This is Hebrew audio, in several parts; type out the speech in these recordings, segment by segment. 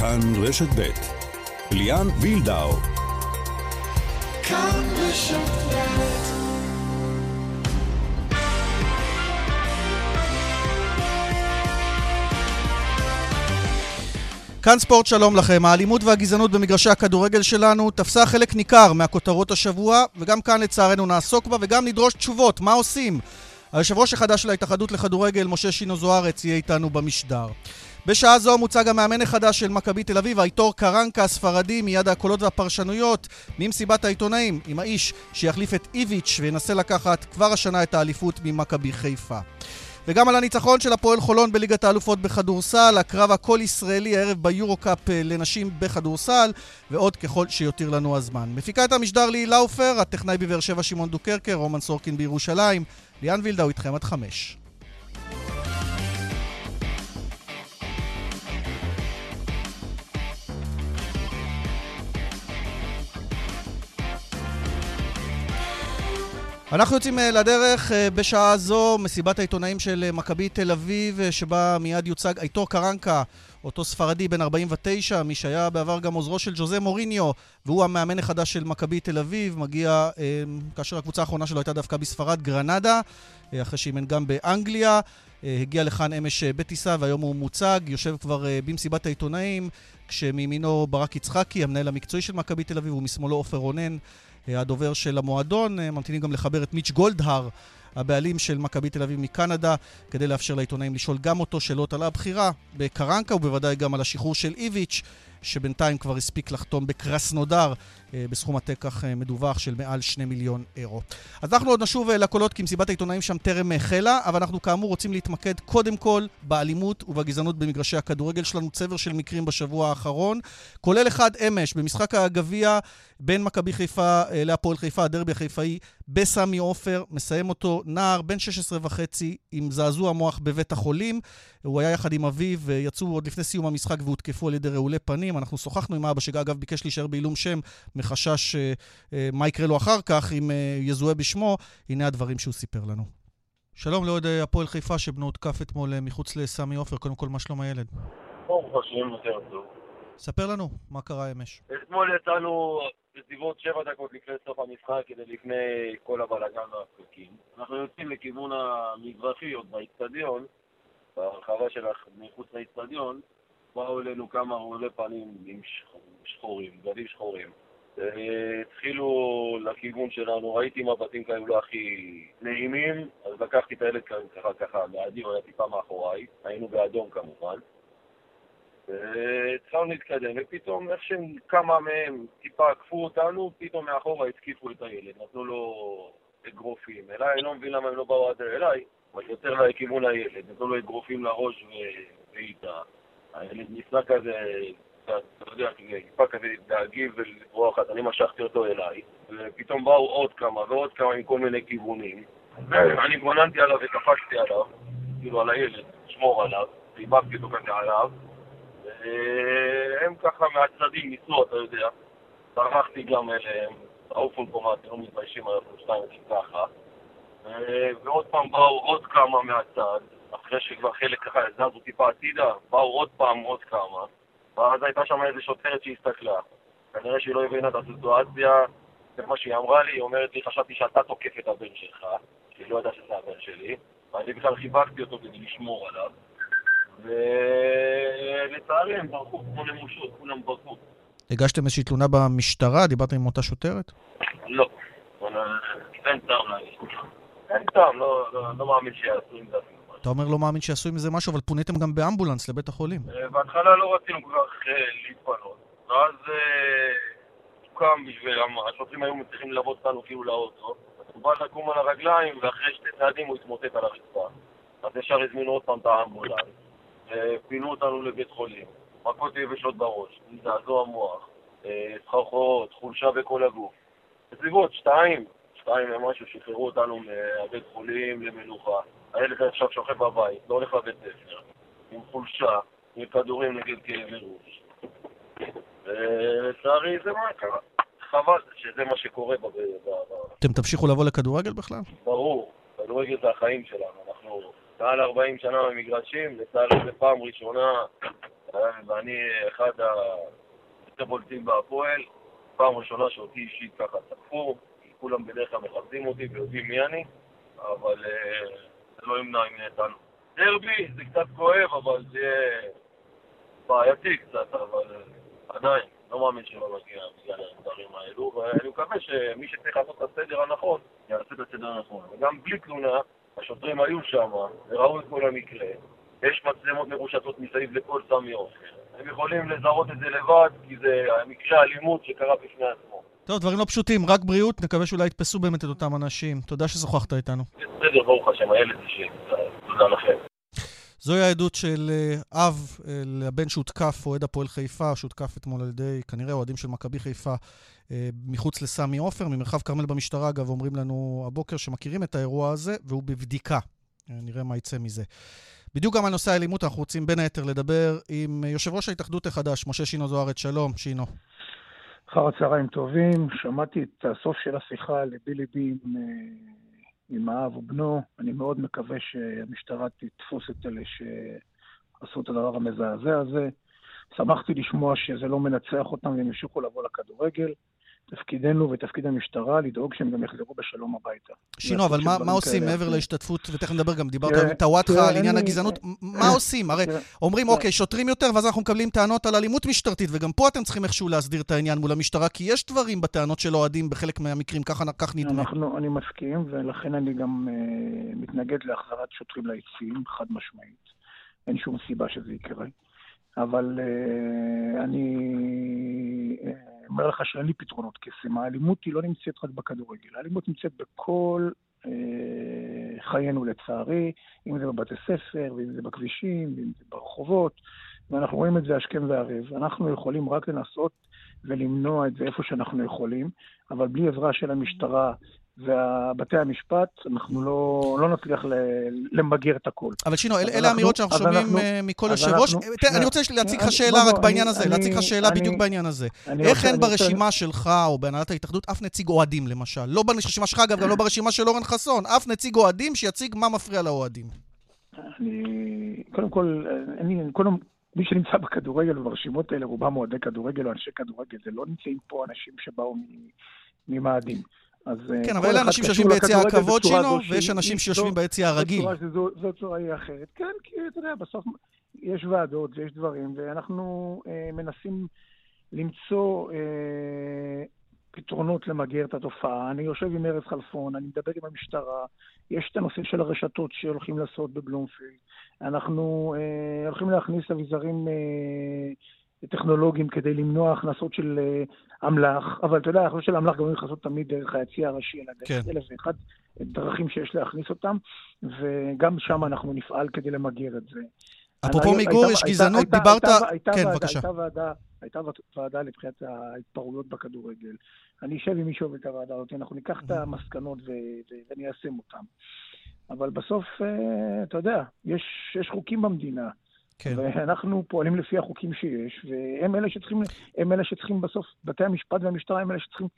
כאן רשת ב' ליאן וילדאו כאן רשת ב' כאן ספורט שלום לכם. האלימות והגזענות במגרשי הכדורגל שלנו תפסה חלק ניכר מהכותרות השבוע, וגם כאן לצערנו נעסוק בה וגם נדרוש תשובות, מה עושים? היושב ראש החדש של ההתאחדות לכדורגל, משה שינו זוארץ, יהיה איתנו במשדר. בשעה זו מוצג המאמן החדש של מכבי תל אביב, הייטור קרנקה הספרדי, מיד הקולות והפרשנויות ממסיבת העיתונאים, עם האיש שיחליף את איביץ' וינסה לקחת כבר השנה את האליפות ממכבי חיפה. וגם על הניצחון של הפועל חולון בליגת האלופות בכדורסל, הקרב הכל ישראלי הערב ביורו-קאפ אה, לנשים בכדורסל, ועוד ככל שיותיר לנו הזמן. מפיקה את המשדר לי לאופר, הטכנאי בבאר שבע שמעון דוקרקר, רומן סורקין בירושלים. ליאן וילדאו איתכם עד חמש. אנחנו יוצאים אה, לדרך אה, בשעה זו, מסיבת העיתונאים של אה, מכבי תל אביב, שבה מיד יוצג אייטור קרנקה, אותו ספרדי בן 49, מי שהיה בעבר גם עוזרו של ג'וזה מוריניו, והוא המאמן החדש של מכבי תל אביב, מגיע כאשר הקבוצה האחרונה שלו הייתה דווקא בספרד, גרנדה, אחרי שאימן גם באנגליה. הגיע לכאן אמש בטיסה והיום הוא מוצג, יושב כבר במסיבת העיתונאים, כשמימינו ברק יצחקי, המנהל המקצועי של מכבי תל אביב, ומשמאלו עופר רונן. הדובר של המועדון. אה, ממתינים גם לחבר את מיץ' גולדהר, הבעלים של מכבי תל אביב מקנדה, כדי לאפשר לעיתונאים לשאול גם אותו שאלות על הבחירה בקרנקה, ובוודאי גם על השחרור של איביץ', שבינתיים כבר הספיק לחתום בקרסנודר אה, בסכום עתק אה, מדווח של מעל 2 מיליון אירו. אז אנחנו עוד נשוב אה, לקולות כי מסיבת העיתונאים שם טרם החלה, אבל אנחנו כאמור רוצים להתמקד קודם כל באלימות ובגזענות במגרשי הכדורגל שלנו, צבר של מקרים בשבוע האחרון, כולל אחד אמש במשחק הגביע בין מכבי חיפה להפועל חיפה, הדרבי החיפאי בסמי עופר, מסיים אותו נער בן 16 וחצי עם זעזוע מוח בבית החולים. הוא היה יחד עם אביו, ויצאו עוד לפני סיום המשחק והותקפו על ידי רעולי פנים. אנחנו שוחחנו עם אבא, שאגב ביקש להישאר בעילום שם, מחשש אה, אה, מה יקרה לו אחר כך אם אה, יזוהה בשמו. הנה הדברים שהוא סיפר לנו. שלום לעוד הפועל חיפה שבנו הותקף אתמול מחוץ לסמי עופר. קודם כל, מה שלום הילד? ברוך השם, יותר טוב. ספר לנו, מה קרה אמש? אתמול יצאנו בסביבות שבע דקות לפני סוף המשחק כדי לפני כל הבלאגן והפקקים. אנחנו יוצאים לכיוון המזרחי עוד באיצטדיון, ברחבה של מחוץ לאיצטדיון, באו אלינו כמה רעולי פנים עם שחורים, בגדים שחורים. התחילו לכיוון שלנו, ראיתי מבטים כאלה לא הכי נעימים, אז לקחתי את הילד ככה ככה בעדי, הוא היה טיפה מאחוריי, היינו באדום כמובן. והתחלנו להתקדם, ופתאום איך שכמה מהם טיפה עקפו אותנו, פתאום מאחורה התקיפו את הילד, נתנו לו אגרופים. אליי, אני לא מבין למה הם לא באו עד אליי, אבל יותר לכיוון הילד, נתנו לו אגרופים לראש ואיתה. ניסה כזה, אתה יודע, טיפה כזה להגיב ולברוח, אז אני משכתי אותו אליי, ופתאום באו עוד כמה ועוד כמה עם כל מיני כיוונים. אני גוננתי עליו וקפצתי עליו, כאילו על הילד, לשמור עליו, חיבקתי אותו כזה עליו. הם ככה מהצדדים ניסו, אתה יודע. ברחתי גם אליהם, תעופו פה לא מתביישים, אנחנו שתיים ככה. ועוד פעם באו עוד כמה מהצד, אחרי שכבר חלק ככה זזו טיפה הצידה, באו עוד פעם עוד כמה. ואז הייתה שם איזה שוטרת שהסתכלה. כנראה שהיא לא הבינה את הסיטואציה, זה מה שהיא אמרה לי, היא אומרת לי, חשבתי שאתה תוקף את הבן שלך, כי היא לא ידעה שזה הבן שלי, ואני בכלל חיבקתי אותו כדי לשמור עליו. ולצערי הם ברחו כמו נמושות, כולם ברחו. הגשתם איזושהי תלונה במשטרה? דיברתם עם אותה שוטרת? לא. אין טעם להגיש. אין טעם, לא, לא, לא מאמין שיעשו עם זה אתה אומר לא מאמין שיעשו עם זה משהו, אבל פוניתם גם באמבולנס לבית החולים. אה, בהתחלה לא רצינו כל כך אה, להתפנות. ואז הוקם אה, בשביל, השוטרים היו צריכים ללוות אותנו כאילו לאוטו. הוא בא לקום על הרגליים, ואחרי שתי צעדים הוא התמוטט על הרצפה. אז ישר הזמינו עוד פעם את האמבולנס. פינו אותנו לבית חולים, מכות יבשות בראש, זעזוע מוח, סחרחורות, חולשה בכל הגוף. בסביבות שתיים, שתיים ומשהו, שחררו אותנו מהבית חולים למנוחה. הילד עכשיו שוכב בבית, לא הולך לבית ספר, עם חולשה, עם כדורים נגד כאבי ראש. ולצערי זה מה קרה. חבל שזה מה שקורה. אתם תמשיכו לבוא לכדורגל בכלל? ברור, כדורגל זה החיים שלנו. אנחנו מעל 40 שנה במגרשים, לצערי זה פעם ראשונה, ואני אחד היותר בולטים בהפועל. פעם ראשונה שאותי אישית ככה תקפו, כולם בדרך כלל מכבדים אותי ויודעים מי אני, אבל אה, זה לא ימנע אם נתן. דרבי זה קצת כואב, אבל זה בעייתי קצת, אבל אה, עדיין, לא מאמין שלא נגיע בגלל הדברים האלו, ואני מקווה שמי שצריך לעשות את הסדר הנכון, יעשה את הסדר הנכון. וגם בלי תלונה, השוטרים היו שם, וראו את כל המקרה. יש מצלמות מרושתות מסביב לכל סמי אוכל. הם יכולים לזהות את זה לבד, כי זה מקרה אלימות שקרה בפני עצמו. טוב, דברים לא פשוטים, רק בריאות, נקווה שאולי יתפסו באמת את אותם אנשים. תודה ששוחחת איתנו. בסדר, ברוך השם, הילד שלי. תודה לכם. זוהי העדות של אה, אב אה, לבן שהותקף, אוהד הפועל חיפה, שהותקף אתמול על ידי כנראה אוהדים של מכבי חיפה אה, מחוץ לסמי עופר, ממרחב כרמל במשטרה, אגב, אומרים לנו הבוקר שמכירים את האירוע הזה, והוא בבדיקה. נראה מה יצא מזה. בדיוק גם על נושא האלימות אנחנו רוצים בין היתר לדבר עם יושב ראש ההתאחדות החדש, משה שינו זוארץ. שלום, שינו. אחר הצהריים טובים, שמעתי את הסוף של השיחה, ליבי ליבי עם, עם האב ובנו. אני מאוד מקווה שהמשטרה תתפוס את אלה שעשו את הדבר המזעזע הזה. שמחתי לשמוע שזה לא מנצח אותם והם ימשיכו לבוא לכדורגל. תפקידנו ותפקיד המשטרה לדאוג שהם גם יחזרו בשלום הביתה. שינו, אבל מה, מה עושים מעבר להשתתפות, ותכף נדבר גם, דיברת עם טוואטחה על עניין הגזענות, מה עושים? הרי אומרים, אוקיי, שוטרים יותר, ואז אנחנו מקבלים טענות על אלימות משטרתית, וגם פה אתם צריכים איכשהו להסדיר את העניין מול המשטרה, כי יש דברים בטענות של אוהדים בחלק מהמקרים, ככה כך נדמה. אנחנו, אני מסכים, ולכן אני גם uh, מתנגד להחזרת שוטרים ליציעים, חד משמעית. אין שום סיבה שזה יקרה. אבל uh, אני... Uh, אומר לך שאין לי פתרונות קסם. האלימות היא לא נמצאת רק בכדורגל, האלימות נמצאת בכל אה, חיינו לצערי, אם זה בבתי ספר, ואם זה בכבישים, ואם זה ברחובות, ואנחנו רואים את זה השכם והערב. אנחנו יכולים רק לנסות ולמנוע את זה איפה שאנחנו יכולים, אבל בלי עזרה של המשטרה ובתי המשפט, אנחנו לא, לא נצליח למגר את הכל. אבל שינו, אל, אלה האמירות שאנחנו שומעים אנחנו, אה, מכל יושב ראש. אני רוצה להציג לך שאלה רק בעניין הזה, להציג לך שאלה בדיוק בעניין הזה. איך אין ברשימה שלך, או בהנהלת ההתאחדות, אף נציג אוהדים, למשל? לא ברשימה שלך, אגב, גם לא ברשימה של אורן חסון. אף נציג אוהדים שיציג מה מפריע לאוהדים. אני, קודם כל, אני, קודם, מי שנמצא בכדורגל וברשימות האלה, רובם אוהדי כדורגל או אנשי כדורגל, זה לא נמצאים פה אנשים שבאו ממאדים. אז אה, כן, אבל אלה אנשים שיושבים ביציע הכבוד שלו, ויש אנשים שיושבים ביציע הרגיל. זו צורה היא אחרת. כן, כי אתה יודע, בסוף יש ועדות ויש דברים, ואנחנו אה, מנסים למצוא אה, פתרונות למגר את התופעה. אני יושב עם ארז חלפון, אני מדבר עם המשטרה, יש את הנושא של הרשתות שהולכים לעשות בבלומפילד. אנחנו אה, הולכים להכניס אביזרים אה, טכנולוגיים כדי למנוע הכנסות של uh, אמל"ח, אבל אתה יודע, הכנסות של אמל"ח גם לעשות תמיד דרך היציע הראשי, אלא דרך כן. אלף ואחד דרכים שיש להכניס אותם, וגם שם אנחנו נפעל כדי למגר את זה. אפרופו מיגור, יש גזענות, דיברת... כן, בבקשה. הייתה ועדה, הייתה ועדה לבחינת ההתפרעויות בכדורגל. אני אשב עם מי שעובד את הוועדה הזאת, אנחנו ניקח את המסקנות וניישם אותן. אבל בסוף, אה, אתה יודע, יש, יש חוקים במדינה. כן. ואנחנו פועלים לפי החוקים שיש, והם אלה שצריכים, הם אלה שצריכים בסוף, בתי המשפט והמשטרה הם אלה שצריכים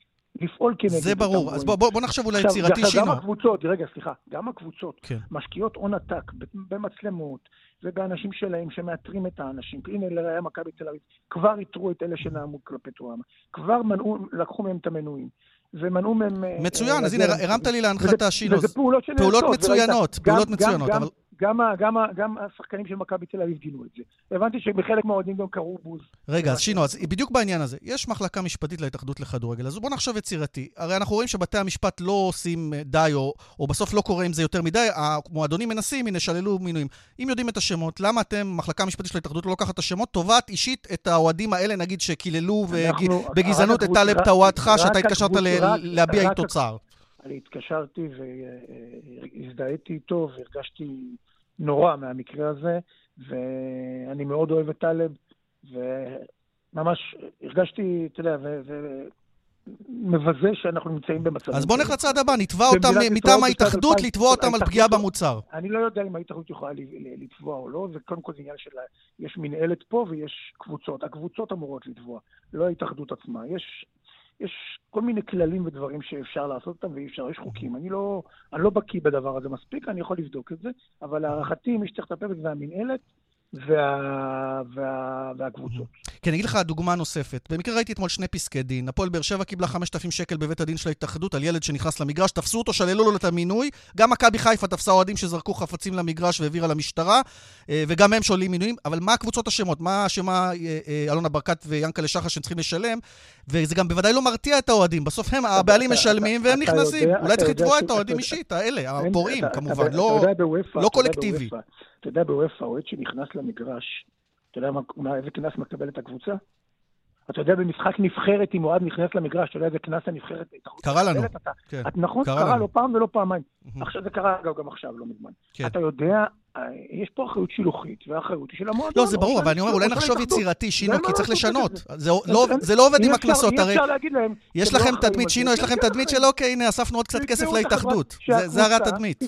לפעול כנגד. זה ברור. אז בוא, בוא, בוא נחשב אולי יצירתי שינו. גם הקבוצות, רגע, סליחה, גם הקבוצות כן. משקיעות הון עתק במצלמות ובאנשים שלהם שמאתרים את האנשים. הנה, לראייה מכבי תל אביב, כבר איתרו את אלה שנאמו כלפי טועמה. כבר מנעו, לקחו מהם את המנויים. ומנעו מהם... אה, מצוין, אז הנה, הרמת לי להנחתה שינו. וזה פעולות שנעשות. פעולות מצוינות, פעולות מצוינות. אבל... גם, גם, גם השחקנים של מכבי תל אביב גינו את זה. הבנתי שבחלק מהאוהדים גם קראו בוז. רגע, אז שינו, אז בדיוק בעניין הזה, יש מחלקה משפטית להתאחדות לכדורגל, אז בואו נחשוב יצירתי. הרי אנחנו רואים שבתי המשפט לא עושים אה, די, או, או בסוף לא קורה עם זה יותר מדי, המועדונים מנסים, הנה, שללו מינויים. אם יודעים את השמות, למה אתם, מחלקה משפטית של ההתאחדות, לא לוקחת את השמות? תובעת אישית את האוהדים האלה, נגיד, שקיללו בגזענות את טלב טוואטחה, שאתה התקשרת להביע איתו צער. אני התקשרתי והזדהיתי איתו והרגשתי נורא מהמקרה הזה, ואני מאוד אוהב את טלב, וממש הרגשתי, אתה יודע, ו... ו... מבזה שאנחנו נמצאים במצב... אז בוא נלך לצד הבא, נתבע אותם מטעם ההתאחדות, לתבוע אותם על פגיעה במוצר. אני לא יודע אם ההתאחדות יכולה לתבוע או לא, זה קודם כל עניין של... יש מנהלת פה ויש קבוצות. הקבוצות אמורות לתבוע, לא ההתאחדות עצמה. יש יש כל מיני כללים ודברים שאפשר לעשות אותם ואי אפשר, יש חוקים. אני לא, אני לא בקיא בדבר הזה מספיק, אני יכול לבדוק את זה, אבל להערכתי, מי שצריך לטפל בזה זה המינהלת, וה, וה, והקבוצות. כן, אני אגיד לך דוגמה נוספת. במקרה ראיתי אתמול שני פסקי דין. הפועל באר שבע קיבלה 5,000 שקל בבית הדין של ההתאחדות על ילד שנכנס למגרש, תפסו אותו, שללו לו את המינוי. גם מכבי חיפה תפסה אוהדים שזרקו חפצים למגרש והעבירה למשטרה, אה, וגם הם שוללים מינויים. אבל מה הקבוצות אשמות? מה אשמה אה, אה, אלונה ברקת ויאנקלה שחר שהם צריכים לשלם? וזה גם בוודאי לא מרתיע את האוהדים. בסוף הם, הבעלים משלמים והם נכנסים. אולי צריך לתבוע את האוהדים אישית, האלה, הפורעים, כמובן, לא, לא קולקטיבי. אתה יודע, בוופא, אוהד שנכנס למגרש, אתה יודע מה, איזה קנס מקבלת הקבוצה? אתה יודע, במשחק נבחרת, אם אוהד נכנס למגרש, אתה יודע איזה קנס הנבחרת... קרה לנו, כן. נכון, קרה לא פעם ולא פעמיים. עכשיו זה קרה, אגב, גם עכשיו, לא מזמן. כן. אתה יודע, יש פה אחריות שילוחית, והאחריות היא של המועדון. לא, זה ברור, אבל אני אומר, אולי נחשוב יצירתי, שינו, כי צריך לשנות. זה לא עובד עם הקנסות, הרי... יש לכם תדמית, שינו, יש לכם תדמית של אוקיי, הנה, אספנו עוד קצת כסף להתאחדות. זה הרי התדמית.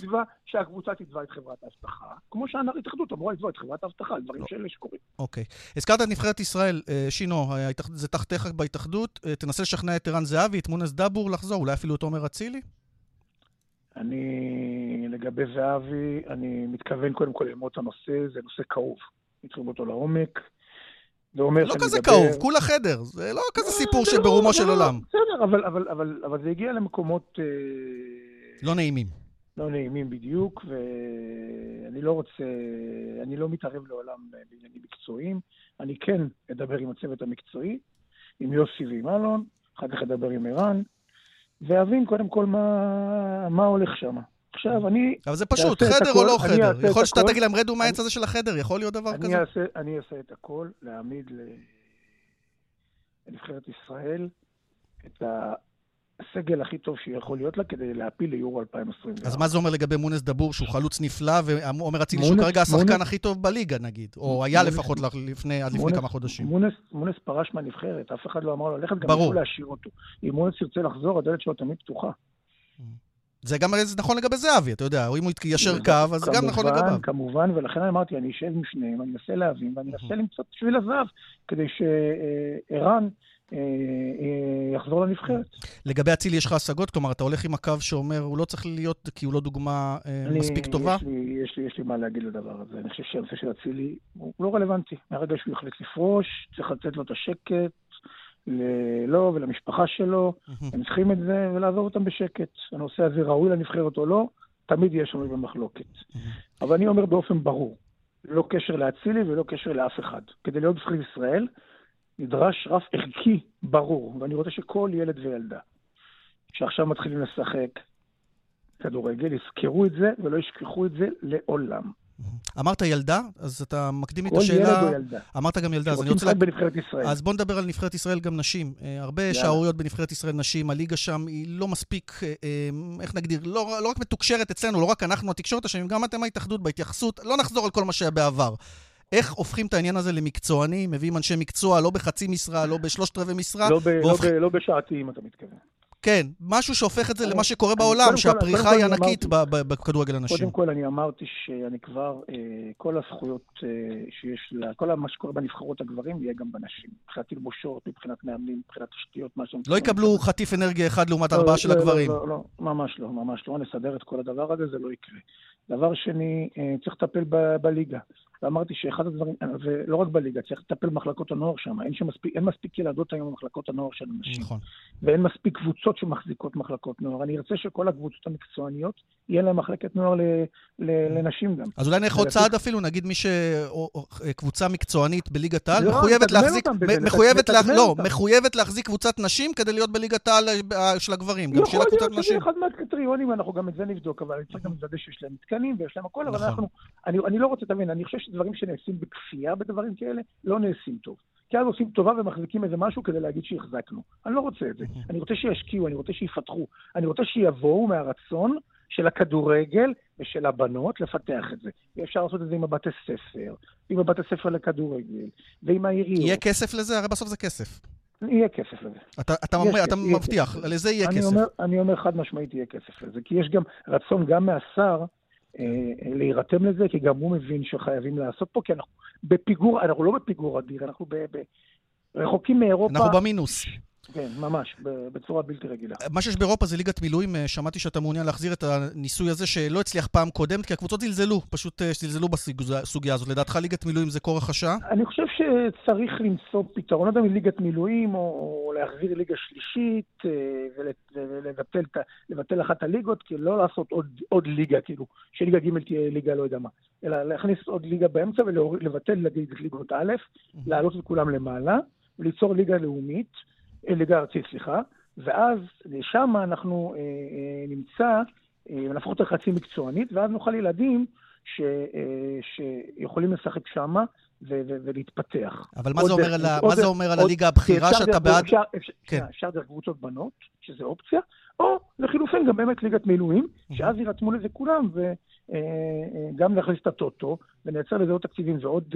שהקבוצה תתבע את חברת האבטחה, כמו שההתאחדות אמורה לתבוע את חברת האבטחה, על דברים לא. שאלה שקורים. אוקיי. הזכרת את נבחרת ישראל, אה, שינו, זה תחתיך בהתאחדות, אה, תנסה לשכנע את ערן זהבי, את מונס דבור לחזור, אולי אפילו את עומר אצילי? אני, לגבי זהבי, אני מתכוון קודם כל ללמוד את הנושא, זה נושא כאוב. נתחיל אותו לעומק. זה אומר לא כזה מדבר... כאוב, כולה חדר. זה לא כזה סיפור לא, שברומו לא, של לא, עולם. בסדר, אבל, אבל, אבל, אבל זה הגיע למקומות... אה... לא נעימים. לא נעימים בדיוק, ואני לא רוצה, אני לא מתערב לעולם בעניינים מקצועיים. אני כן אדבר עם הצוות המקצועי, עם יוסי ועם אלון, אחר כך אדבר עם ערן, ואבין קודם כל מה, מה הולך שם. עכשיו, אני... אבל זה פשוט, חדר או לא חדר? יכול להיות שאתה תגיד להם, רדו מהעץ הזה של החדר, יכול להיות דבר אני כזה? אעשה, אני אעשה את הכל להעמיד לנבחרת ישראל את הסגל הכי טוב שיכול להיות לה כדי להפיל ליורו 2024. אז מה זה אומר לגבי מונס דבור, שהוא חלוץ נפלא, ועומר אצילי שהוא כרגע השחקן הכי טוב בליגה, נגיד? או היה לפחות לפני, עד לפני כמה חודשים. מונס פרש מהנבחרת, אף אחד לא אמר לו ללכת, גם ניסו להשאיר אותו. אם מונס ירצה לחזור, הדלת שלו תמיד פתוחה. זה גם נכון לגבי זהבי, אתה יודע, אם הוא יתיישר קו, אז זה גם נכון לגביו. כמובן, ולכן אמרתי, אני אשב בפניהם, אני אנסה להבין, ואני אנסה למצוא את שביל הזהב, כדי שערן... אה, אה, יחזור לנבחרת. לגבי אצילי יש לך השגות? כלומר, אתה הולך עם הקו שאומר, הוא לא צריך להיות כי הוא לא דוגמה אה, אני, מספיק טובה? יש לי, יש, לי, יש לי מה להגיד לדבר הזה. אני חושב שהנושא של אצילי הוא לא רלוונטי. מהרגע שהוא יחליט לפרוש, צריך לתת לו את השקט, לו ולמשפחה שלו. הם צריכים את זה ולעזוב אותם בשקט. הנושא הזה ראוי לנבחרת או לא, תמיד יש לנו במחלוקת. אבל אני אומר באופן ברור, לא קשר לאצילי ולא קשר לאף אחד. כדי להיות בזכות ישראל, נדרש רף ערכי ברור, ואני רוצה שכל ילד וילדה שעכשיו מתחילים לשחק כדורגל, יזכרו את זה ולא ישכחו את זה לעולם. אמרת ילדה, אז אתה מקדים את השאלה... כל ילד או ילדה. אמרת גם ילדה, אז אני רוצה... שרוצים בנבחרת ישראל. אז בוא נדבר על נבחרת ישראל גם נשים. אה, הרבה שערוריות בנבחרת ישראל נשים, הליגה שם היא לא מספיק, אה, אה, איך נגדיר, לא, לא רק מתוקשרת אצלנו, לא רק אנחנו, התקשורת השנים, גם אתם ההתאחדות בהתייחסות, לא נחזור על כל מה שהיה בעבר. איך הופכים את העניין הזה למקצועני? מביאים אנשי מקצוע, לא בחצי משרה, לא בשלושת רבעי משרה. לא, ב, והופכ... לא, ב, לא בשעתי, אם אתה מתכוון. כן, משהו שהופך את זה למה שקורה בעולם, שהפריחה היא ענקית בכדורגל הנשים. קודם כל, אני אמרתי שאני כבר, אה, כל הזכויות אה, שיש כל מה שקורה בנבחרות הגברים, יהיה גם בנשים. מבחינת תלבושות, מבחינת מאמנים, מבחינת תשתיות, מה שהם... לא יקבלו חטיף אנרגיה אחד לעומת ארבעה של לא, לא, הגברים. לא, לא, ממש לא, ממש לא. נסדר את כל הדבר הזה, זה לא יקרה. דבר שני, אה, צריך לטפל בליגה. ואמרתי שאחד הדברים, ולא רק בליגה, צריך לטפל במחלקות הנוער שם. אין, מספיק, אין מספיק ילדות היום במחלקות הנוער של אנשים. נכון. ואין מספיק קבוצות שמחזיקות מחלקות נוער. אני ארצה שכל הקבוצות המקצועניות, יהיה להם מחלקת נוער ל, ל, לנשים גם. אז אולי נלך עוד צעד אפילו, נגיד מי שקבוצה מקצוענית בליגת העל, לא, מחויבת להחזיק, מחויבת, לה, לא, מחויבת להחזיק קבוצת נשים כדי להיות בליגת העל אה, של הגברים, גם שיהיה קבוצת נשים. יכול להיות שזה אחד מהקריטריונים, אנחנו גם את זה נבדוק, אבל צריך גם לוודא שיש להם מתקנים ויש להם הכל, אבל נכון. אנחנו, אני, אני לא רוצה, תבין, אני חושב שדברים שנעשים בכפייה בדברים כאלה, לא נעשים טוב. כי אז עושים טובה ומחזיקים איזה משהו כדי להגיד שהחזקנו. אני לא רוצה את זה. אני רוצה שישקיעו, אני רוצה שיפתחו. אני רוצה שיבואו מהרצון של הכדורגל ושל הבנות לפתח את זה. אפשר לעשות את זה עם הבתי ספר, עם הבתי ספר לכדורגל, ועם העיריות. יהיה כסף לזה? הרי בסוף זה כסף. יהיה כסף לזה. אתה, אתה, אומר, אתה מבטיח, לזה יהיה אני כסף. אומר, אני אומר חד משמעית יהיה כסף לזה, כי יש גם רצון גם מהשר להירתם לזה, כי גם הוא מבין שחייבים לעשות פה, כי אנחנו בפיגור, אנחנו לא בפיגור אדיר, אנחנו ב, ב, רחוקים מאירופה. אנחנו במינוס. כן, ממש, בצורה בלתי רגילה. מה שיש באירופה זה ליגת מילואים. אה, שמעתי שאתה מעוניין להחזיר את הניסוי הזה שלא הצליח פעם קודמת, כי הקבוצות זלזלו, פשוט אה, זלזלו בסוגיה הזאת. לדעתך ליגת מילואים זה כורח השעה? אני חושב שצריך למצוא פתרון, לא יודע אם ליגת מילואים, או להחזיר ליגה שלישית, ולבטל אחת הליגות, כי לא לעשות עוד, עוד ליגה, כאילו, שליגה ג' תהיה ליגה לא יודע מה. אלא להכניס עוד ליגה באמצע ולבטל ליגות א', להעלות את כולם למעלה, וליצור ליגה לאומית, ליגה ארצית, סליחה, ואז שם אנחנו אה, אה, נמצא, אה, נהפוך אותה חצי מקצוענית, ואז נוכל ילדים ש, שיכולים לשחק שם ולהתפתח. אבל מה זה אומר, על, מה זה אומר על הליגה הבכירה שאתה בעד... אפשר, אפשר, כן. אפשר דרך קבוצות בנות, שזה אופציה, או לחילופין גם באמת ליגת מילואים, שאז יירתמו לזה כולם, וגם להכניס את הטוטו, ונייצר לזה עוד תקציבים ועוד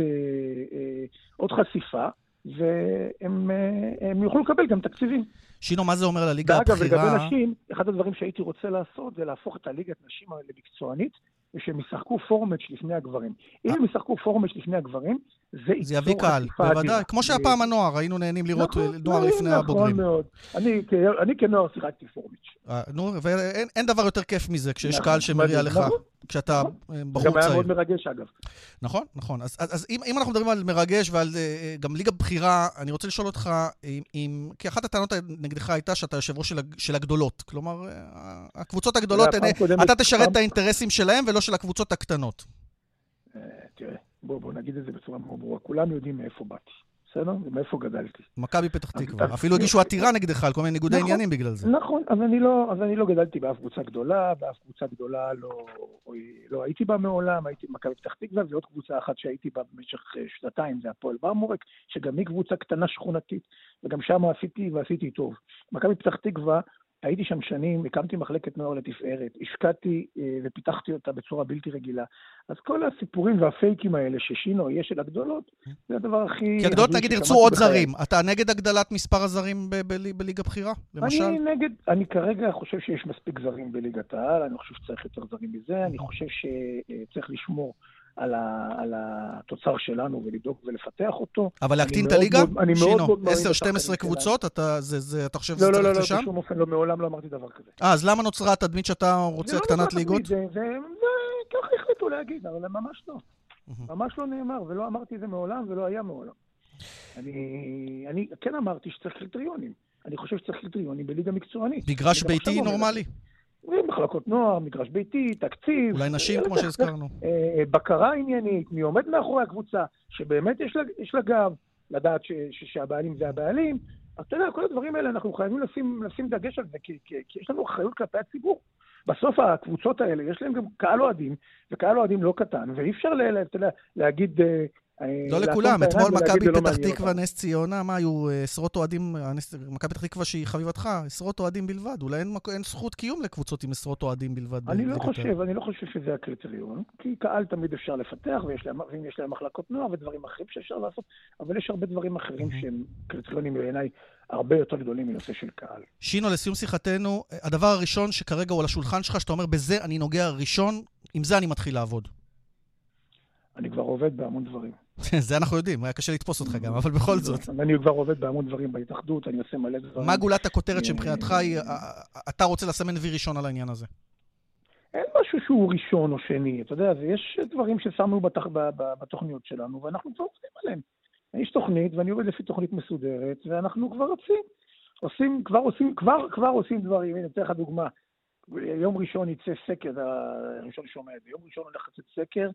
עוד חשיפה, והם יוכלו לקבל גם תקציבים. שינו, מה זה אומר לליגה הבכירה? ואגב, לגבי נשים, אחד הדברים שהייתי רוצה לעשות זה להפוך את הליגת נשים למקצוענית, ושהם ישחקו פורמט לפני הגברים. אם הם ישחקו פורמט לפני הגברים, זה זה יביא קהל, בוודאי. כמו שהיה פעם הנוער, היינו נהנים לראות נכון, נוער נכון, לפני נכון הבוגרים. נכון מאוד. אני כנוער שיחקתי פורמיץ'. אה, נו, ואין דבר יותר כיף מזה, כשיש קהל שמריע לך. כשאתה אה, בחור צעיר. גם היה מאוד מרגש, אגב. נכון, נכון. אז, אז, אז אם, אם אנחנו מדברים על מרגש ועל גם ליגה בכירה, אני רוצה לשאול אותך, אם, אם, כי אחת הטענות נגדך הייתה שאתה יושב ראש של, של הגדולות. כלומר, הקבוצות הגדולות, הנה, אתה תשרת. את האינטרסים שלהם ולא של הקבוצות הקטנות. Uh, תראה, בוא, בוא נגיד את זה בצורה מאוד ברורה. כולם יודעים מאיפה באתי. בסדר? ומאיפה גדלתי. מכבי פתח תקווה. אפילו הגישו עתירה נגדך על כל מיני ניגודי נכון, עניינים בגלל זה. נכון, אז אני, לא, אז אני לא גדלתי באף קבוצה גדולה, באף קבוצה גדולה לא, לא הייתי בה מעולם, הייתי במכבי פתח תקווה, ועוד קבוצה אחת שהייתי בה במשך אה, שנתיים, זה הפועל ברמורק, שגם היא קבוצה קטנה שכונתית, וגם שם עשיתי ועשיתי טוב. מכבי פתח תקווה הייתי שם שנים, הקמתי מחלקת נוער לתפארת, השקעתי אה, ופיתחתי אותה בצורה בלתי רגילה. אז כל הסיפורים והפייקים האלה ששינו יהיה של הגדולות, זה הדבר הכי... כי הגדולות נגיד ירצו עוד בחיי. זרים. אתה נגד הגדלת מספר הזרים בליגה בכירה, למשל? אני נגד, אני כרגע חושב שיש מספיק זרים בליגת העל, אני חושב שצריך יותר זרים מזה, אני חושב שצריך לשמור. על, ה, על התוצר שלנו ולדאוג ולפתח אותו. אבל להקטין את הליגה? שינו, 10-12 קבוצות? אתה, זה, זה, אתה חושב לא, שזה לא, צריך לא, לשם? לא, בשום אופן, לא, מעולם לא אמרתי דבר כזה. אה, אז למה נוצרה התדמית שאתה רוצה הקטנת לא ליגות? זה, זה, זה, ככה החליטו להגיד, אבל ממש לא. ממש לא נאמר, ולא אמרתי זה מעולם, ולא היה מעולם. אני, אני כן אמרתי שצריך קריטריונים. אני חושב שצריך קריטריונים בליגה מקצוענית. מגרש ביתי נורמלי. מחלקות נוער, מגרש ביתי, תקציב. אולי נשים, כמו שהזכרנו. אה, בקרה עניינית, מי עומד מאחורי הקבוצה, שבאמת יש לה, יש לה גב, לדעת ש, ש, שהבעלים זה הבעלים. אז אתה יודע, כל הדברים האלה, אנחנו חייבים לשים, לשים דגש על זה, כי, כי, כי יש לנו אחריות כלפי הציבור. בסוף הקבוצות האלה, יש להם גם קהל אוהדים, וקהל אוהדים לא קטן, ואי אפשר, אתה יודע, להגיד, אה, לא לכולם, אתמול מכבי פתח תקווה, נס ציונה, מה היו אה, עשרות אוהדים, מכבי פתח תקווה שהיא חביבתך, עשרות אוהדים בלבד. אולי אין, אין זכות קיום לקבוצות עם עשרות אוהדים בלבד. אני לא חושב, אני לא חושב שזה הקריטריון, כי קהל תמיד אפשר לפתח, ויש להם, ואם יש להם מחלקות נוער ודברים אחרים שאפשר לעשות, אבל יש הרבה דברים אחרים שהם קריטריונים בעיניי הרבה יותר גדולים מנושא של קהל. שינו, לסיום שיחתנו, הדבר הראשון שכרגע הוא על השולחן שלך, שאתה אומר, בזה אני נוגע ראשון, עם זה אני מתחיל לעבוד. אני כבר עובד בהמון דברים. זה אנחנו יודעים, היה קשה לתפוס אותך גם, אבל בכל זאת. אני כבר עובד בהמון דברים בהתאחדות, אני עושה מלא דברים. מה גולת הכותרת שמבחינתך היא, אתה רוצה לסמן וי ראשון על העניין הזה? אין משהו שהוא ראשון או שני, אתה יודע, יש דברים ששמנו בתוכניות שלנו, ואנחנו כבר עובדים עליהם. יש תוכנית, ואני עובד לפי תוכנית מסודרת, ואנחנו כבר רצים. עושים, כבר עושים, כבר, כבר עושים דברים. הנה, אתן לך דוגמה. יום ראשון יצא סקר, הראשון שומע את זה, יום ראשון הולך לצאת סקר אה,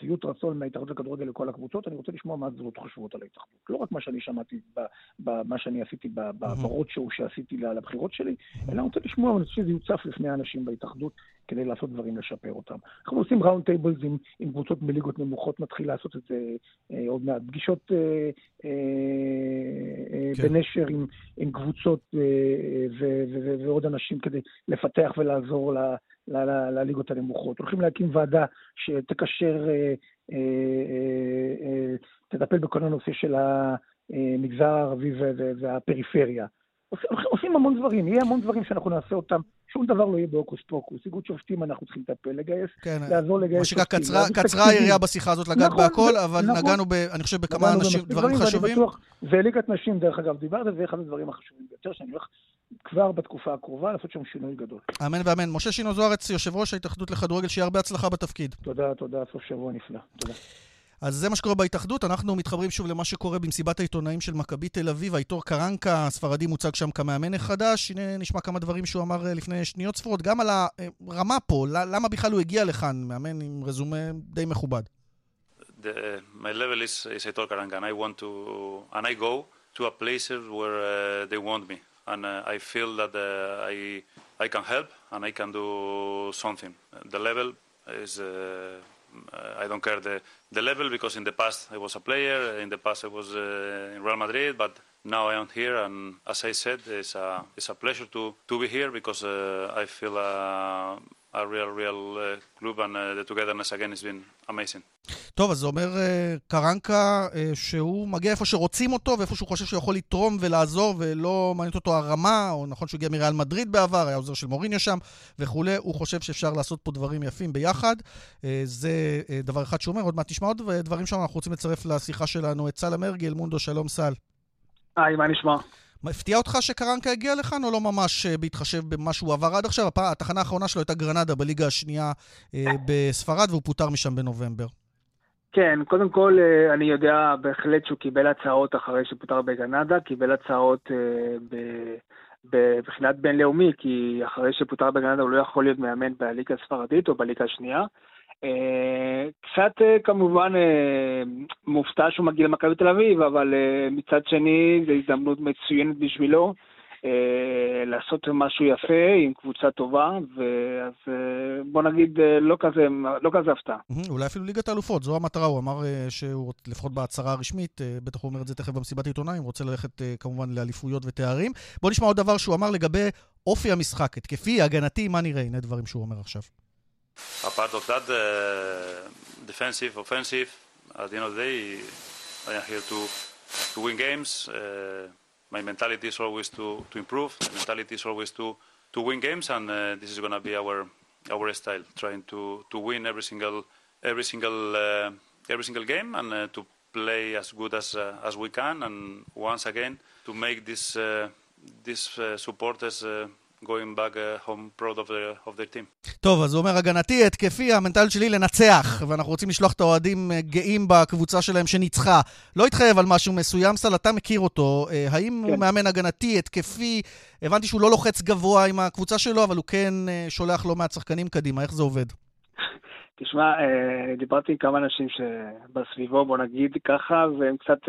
שביעות רצון מההתאחדות לכדורגל לכל הקבוצות, אני רוצה לשמוע מה הגדולות חושבות על ההתאחדות. לא רק מה שאני שמעתי, במה שאני עשיתי ברוד שואו שעשיתי לבחירות שלי, אלא אני רוצה לשמוע, אני רוצה שזה יוצף לפני האנשים בהתאחדות, כדי לעשות דברים לשפר אותם. אנחנו עושים round tables עם, עם קבוצות מליגות נמוכות, נתחיל לעשות את זה אה, עוד מעט. פגישות אה, אה, כן. בנשר עם, קבוצות אה, ו, ו, ו, ועוד אנשים כדי לפתח ולעזור ל... לליגות הנמוכות. הולכים להקים ועדה שתקשר, אה, אה, אה, תטפל בכל הנושא של המגזר הערבי והפריפריה. עושים המון דברים, יהיה המון דברים שאנחנו נעשה אותם, שום דבר לא יהיה בהוקוס פוקוס. איגוד שופטים אנחנו צריכים לטפל, לגייס, כן, לעזור לגייס שופטים. מה שנקרא, קצרה היריעה בשיחה הזאת לגעת נכון, בהכל, אבל נכון, נגענו, ב, אני חושב, בכמה אנשים, דברים חשובים. וליגת נשים, דרך אגב, דיברת, זה אחד הדברים החשובים ביותר, שאני הולך כבר בתקופה הקרובה לעשות שם שינוי גדול. אמן ואמן. משה שינו זוארץ, יושב ראש ההתאחדות לכדורגל, שיהיה הרבה הצלחה בתפקיד. תודה, תודה, סוף שבוע נפלא. תודה. אז זה מה שקורה בהתאחדות, אנחנו מתחברים שוב למה שקורה במסיבת העיתונאים של מכבי תל אביב, האיתור קרנקה, הספרדי מוצג שם כמאמן החדש, הנה נשמע כמה דברים שהוא אמר אה, לפני שניות ספורות, גם על הרמה פה, למה בכלל הוא הגיע לכאן, מאמן עם רזומה די מכובד. The, my level is, is Aitor Karanka and I want to, and I go to a place where uh, they want me. And uh, I feel that uh, I, I can help and I can do something. The level is uh, I don't care the, the level because in the past I was a player, in the past I was uh, in Real Madrid, but now I am here and as I said, it's a, it's a pleasure to, to be here because uh, I feel a, real, real uh, club and uh, the togetherness again has been amazing. טוב, אז זה אומר uh, קרנקה uh, שהוא מגיע איפה שרוצים אותו ואיפה שהוא חושב שהוא יכול לתרום ולעזור ולא מעניינת אותו הרמה, או נכון שהוא הגיע מריאל מדריד בעבר, היה עוזר של מוריניו שם וכולי, הוא חושב שאפשר לעשות פה דברים יפים ביחד. Uh, זה uh, דבר אחד שהוא אומר, עוד מעט נשמע עוד דברים שם, אנחנו רוצים לצרף לשיחה שלנו את סל אמרגי, אל מונדו, שלום סל. היי, מה נשמע? הפתיע אותך שקרנקה הגיע לכאן, או לא ממש אה, בהתחשב במה שהוא עבר עד עכשיו? התחנה האחרונה שלו הייתה גרנדה בליגה השנייה אה, בספרד, והוא פוטר משם בנובמבר. כן, קודם כל אה, אני יודע בהחלט שהוא קיבל הצעות אחרי שפוטר בגרנדה, קיבל הצעות בבחינת בינלאומי, כי אחרי שפוטר בגרנדה הוא לא יכול להיות מאמן בליגה הספרדית או בליגה השנייה. אה, קצת אה, כמובן אה, מופתע שהוא מגיע למכבי תל אביב, אבל מצד שני זו הזדמנות מצוינת בשבילו לעשות משהו יפה עם קבוצה טובה, ואז בוא נגיד לא כזה, לא כזה הפתעה. אולי אפילו ליגת האלופות, זו המטרה, הוא אמר שהוא, לפחות בהצהרה הרשמית, בטח הוא אומר את זה תכף במסיבת עיתונאים, רוצה ללכת כמובן לאליפויות ותארים. בוא נשמע עוד דבר שהוא אמר לגבי אופי המשחק, התקפי, הגנתי, מה נראה? הנה דברים שהוא אומר עכשיו. Apart of that, uh, defensive, offensive, at the end of the day, I am here to, to win games. Uh, my mentality is always to, to improve. My mentality is always to, to win games, and uh, this is going to be our our style, trying to, to win every single every single uh, every single game and uh, to play as good as uh, as we can, and once again to make this this supporters going back uh, home proud of their, of their team. טוב, אז הוא אומר הגנתי, התקפי, המנטליות שלי לנצח, ואנחנו רוצים לשלוח את האוהדים אה, גאים בקבוצה שלהם שניצחה. לא התחייב על משהו מסוים, סל, אתה מכיר אותו. אה, האם כן. הוא מאמן הגנתי, התקפי? הבנתי שהוא לא לוחץ גבוה עם הקבוצה שלו, אבל הוא כן שולח לא מעט שחקנים קדימה. איך זה עובד? תשמע, דיברתי עם כמה אנשים שבסביבו, בוא נגיד ככה, והם קצת...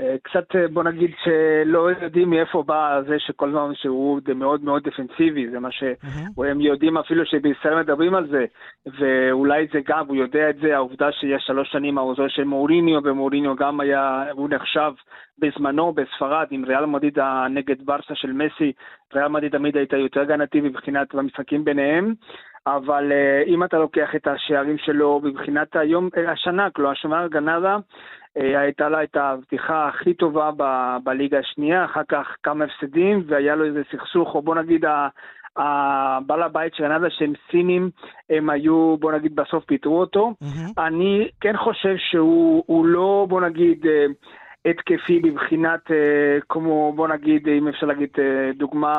אה, קצת אה, בוא נגיד שלא יודעים מאיפה בא זה שכל הזמן שהוא מאוד מאוד דפנסיבי, זה מה שהם יודעים אפילו שבישראל מדברים על זה, ואולי זה גם, הוא יודע את זה, העובדה שיש שלוש שנים העוזר של מוריניו, ומוריניו גם היה, הוא נחשב בזמנו בספרד עם ריאל מדיד נגד ברסה של מסי, ריאל מדיד תמיד הייתה יותר הגנתי מבחינת המשחקים ביניהם. אבל uh, אם אתה לוקח את השערים שלו מבחינת היום, השנה, כלומר, השנה גנדה, אה, הייתה לה את הפתיחה הכי טובה ב- בליגה השנייה, אחר כך כמה הפסדים, והיה לו איזה סכסוך, או בוא נגיד, הבעל הבית של גנדה שהם סינים, הם היו, בוא נגיד, בסוף פיטרו אותו. Mm-hmm. אני כן חושב שהוא לא, בוא נגיד, אה, התקפי בבחינת, אה, כמו, בוא נגיד, אם אפשר להגיד דוגמה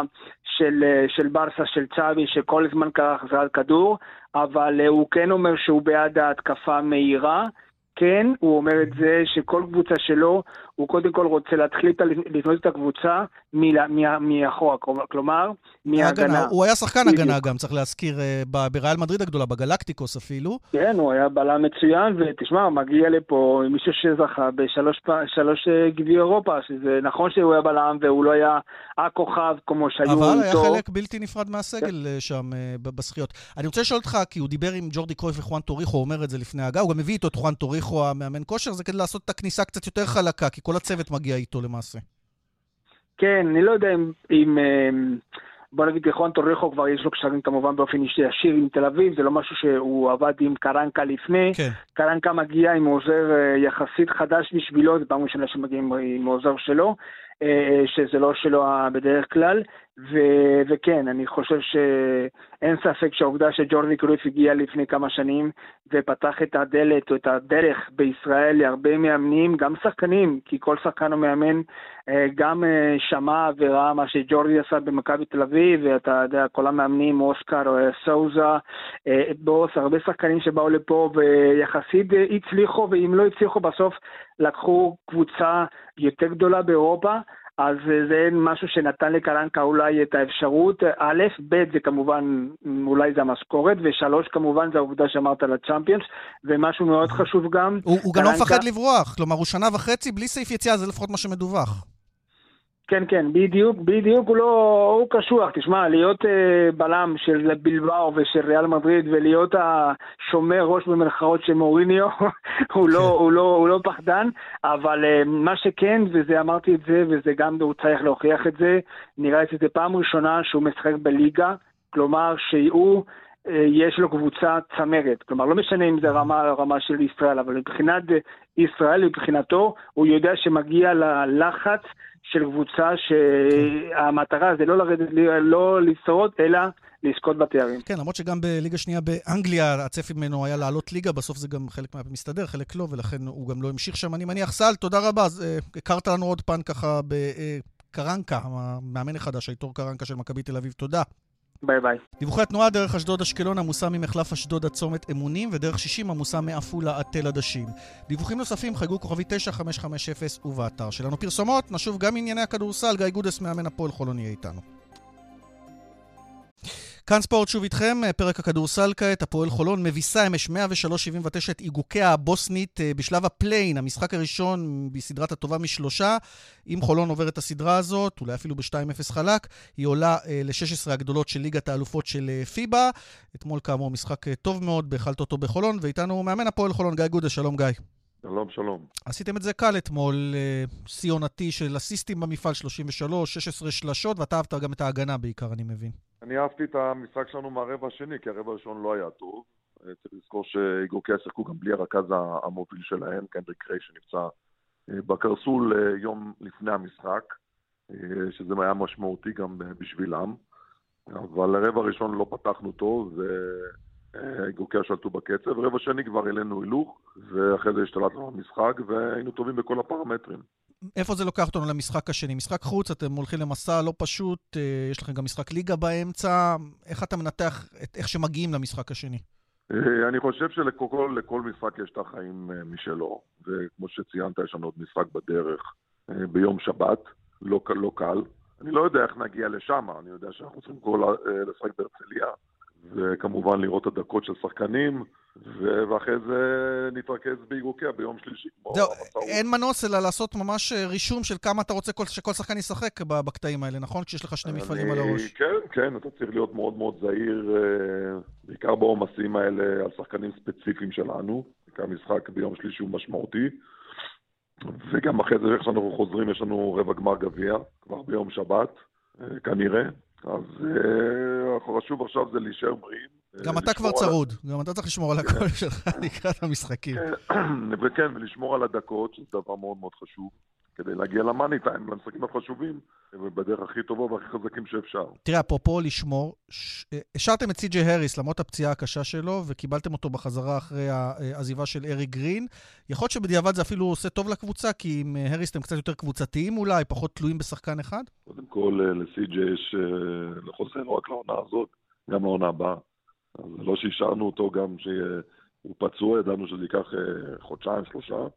של, של ברסה, של צ'אבי, שכל הזמן ככה חזרת כדור, אבל הוא כן אומר שהוא בעד ההתקפה מהירה. כן, הוא אומר את זה שכל קבוצה שלו, הוא קודם כל רוצה להתחיל לבנות את הקבוצה מאחורה, כלומר, מההגנה. הוא היה שחקן הגנה גם, צריך להזכיר, אה, בריאל מדריד הגדולה, בגלקטיקוס אפילו. כן, הוא היה בלם מצוין, ותשמע, מגיע לפה מישהו שזכה בשלוש אה, גביעי אירופה, שזה נכון שהוא היה בלם והוא לא היה הכוכב כמו שהיו איתו. אבל היה חלק בלתי נפרד מהסגל כן. שם אה, בזכיות. אני רוצה לשאול אותך, כי הוא דיבר עם ג'ורדי קרויף וחואן טוריחו, הוא אומר את זה לפני ההגעה, הוא גם הביא איתו את חואן טוריחו, המאמן כושר, זה כדי לעשות את הכניסה קצת יותר חלקה, כי כל הצוות מגיע איתו למעשה. כן, אני לא יודע אם, אם אמ, בוא נגיד נכון, טורחו כבר יש לו קשרים כמובן באופן ישיר עם תל אביב, זה לא משהו שהוא עבד עם קרנקה לפני. כן. קרנקה מגיע עם עוזר אה, יחסית חדש בשבילו, זו פעם ראשונה שמגיע עם, עם עוזר שלו, אה, שזה לא שלו בדרך כלל. ו- וכן, אני חושב שאין ספק שהעובדה שג'ורדי קרויף הגיע לפני כמה שנים ופתח את הדלת או את הדרך בישראל להרבה מאמנים, גם שחקנים, כי כל שחקן או מאמן אה, גם אה, שמע וראה מה שג'ורדי עשה במכבי תל אביב, ואתה יודע, כל המאמנים, אוסקר, אה, סאוזה, בוס, הרבה שחקנים שבאו לפה ויחסית הצליחו, ואם לא הצליחו בסוף לקחו קבוצה יותר גדולה באירופה. אז זה משהו שנתן לקרנקה אולי את האפשרות, א', ב', זה כמובן, אולי זה המשכורת, ושלוש, כמובן, זה העובדה שאמרת לצ'אמפיונס, ומשהו מאוד חשוב גם. הוא, הוא גם לא מפחד לברוח, כלומר, הוא שנה וחצי בלי סעיף יציאה, זה לפחות מה שמדווח. כן, כן, בדיוק, בדיוק, הוא לא, הוא קשוח, תשמע, להיות אה, בלם של בלבאו ושל ריאל מדריד ולהיות השומר ראש במרכאות של מוריניו, הוא, לא, כן. הוא, לא, הוא לא פחדן, אבל אה, מה שכן, וזה אמרתי את זה, וזה גם, הוא צריך להוכיח את זה, נראה לי שזה פעם ראשונה שהוא משחק בליגה, כלומר שהוא... אה, יש לו קבוצה צמרת. כלומר, לא משנה אם זה רמה רמה של ישראל, אבל מבחינת ישראל, מבחינתו, הוא יודע שמגיע ללחץ של קבוצה שהמטרה זה לא לרדת, לא לשרוד, אלא לזכות בתארים. כן, למרות שגם בליגה שנייה באנגליה, הצפי ממנו היה לעלות ליגה, בסוף זה גם חלק מסתדר, חלק לא, ולכן הוא גם לא המשיך שם. אני מניח, סל, תודה רבה. אז, uh, הכרת לנו עוד פן ככה בקרנקה, המאמן החדש, הייטור קרנקה של מכבי תל אביב. תודה. ביי ביי. דיווחי התנועה דרך אשדוד אשקלון עמוסה ממחלף אשדוד עד צומת אמונים ודרך 60 עמוסה מעפולה עד תל עדשים. דיווחים נוספים חייגו כוכבית 9550 ובאתר שלנו פרסומות, נשוב גם ענייני הכדורסל, גיא גודס מאמן הפועל חולון יהיה איתנו. כאן ספורט שוב איתכם, פרק הכדורסל כעת, הפועל חולון מביסה אמש 103-79 את איגוקיה הבוסנית אה, בשלב ה play-in, המשחק הראשון בסדרת הטובה משלושה. אם חולון עובר את הסדרה הזאת, אולי אפילו ב-2-0 חלק, היא עולה אה, ל-16 הגדולות של ליגת האלופות של אה, פיבה. אתמול כאמור משחק טוב מאוד בהחלט אותו בחולון, ואיתנו מאמן הפועל חולון, גיא גודה, שלום גיא. שלום, שלום. עשיתם את זה קל אתמול, שיא עונתי של אסיסטים במפעל 33, 16 שלשות, ואתה אהבת גם את ההגנה בעיקר, אני מבין. אני אהבתי את המשחק שלנו מהרבע השני, כי הרבע הראשון לא היה טוב. אה, צריך לזכור שאיגוקיה שיחקו גם בלי הרכז המוביל שלהם, קנדריק ריי שנפצע אה, בקרסול אה, יום לפני המשחק, שזה היה משמעותי גם בשבילם. אבל הרבע הראשון לא פתחנו טוב, ואיגוקיה שלטו בקצב. רבע שני כבר העלינו הילוך, ואחרי זה השתלטנו במשחק, והיינו טובים בכל הפרמטרים. איפה זה לוקח אותנו למשחק השני? משחק חוץ, אתם הולכים למסע לא פשוט, אה, יש לכם גם משחק ליגה באמצע. איך אתה מנתח את איך שמגיעים למשחק השני? אה, אני חושב שלכל לכל משחק יש את החיים אה, משלו, וכמו שציינת, יש לנו עוד משחק בדרך ביום שבת, לא, לא קל. אני לא יודע איך נגיע לשם, אני יודע שאנחנו צריכים כל לשחק בהרצליה, וכמובן לראות את הדקות של שחקנים. ואחרי זה נתרכז באיגוקיה ביום שלישי. זהו, אין מנוס אלא לעשות ממש אה, רישום של כמה אתה רוצה שכל שחקן ישחק בקטעים האלה, נכון? כשיש לך שני מפעלים על הראש. כן, כן, אתה צריך להיות מאוד מאוד זהיר, אה, בעיקר בעומסים האלה על שחקנים ספציפיים שלנו. כי המשחק ביום שלישי הוא משמעותי. וגם אחרי זה, איך שאנחנו חוזרים, יש לנו רבע גמר גביע, כבר ביום שבת, אה, כנראה. אז החשוב עכשיו זה להישאר בריאים. גם אתה כבר צרוד, גם אתה צריך לשמור על הקול כן. שלך לקראת המשחקים. וכן, ולשמור על הדקות, שזה דבר מאוד מאוד חשוב, כדי להגיע למאני טיים, למשחקים החשובים, ובדרך הכי טובה והכי חזקים שאפשר. תראה, אפרופו לשמור, השארתם את סי.ג'י הריס למרות הפציעה הקשה שלו, וקיבלתם אותו בחזרה אחרי העזיבה של אריק גרין. יכול להיות שבדיעבד זה אפילו עושה טוב לקבוצה, כי עם הריס אתם קצת יותר קבוצתיים אולי, פחות תלויים בשחקן אחד? קודם כל, אה, לסי.ג'י יש אה, לחוסן רק לעונה הזאת, גם לעונה הבאה. אז לא שהשארנו אותו גם שהוא פצוע, ידענו שזה ייקח אה, חודשיים, שלושה,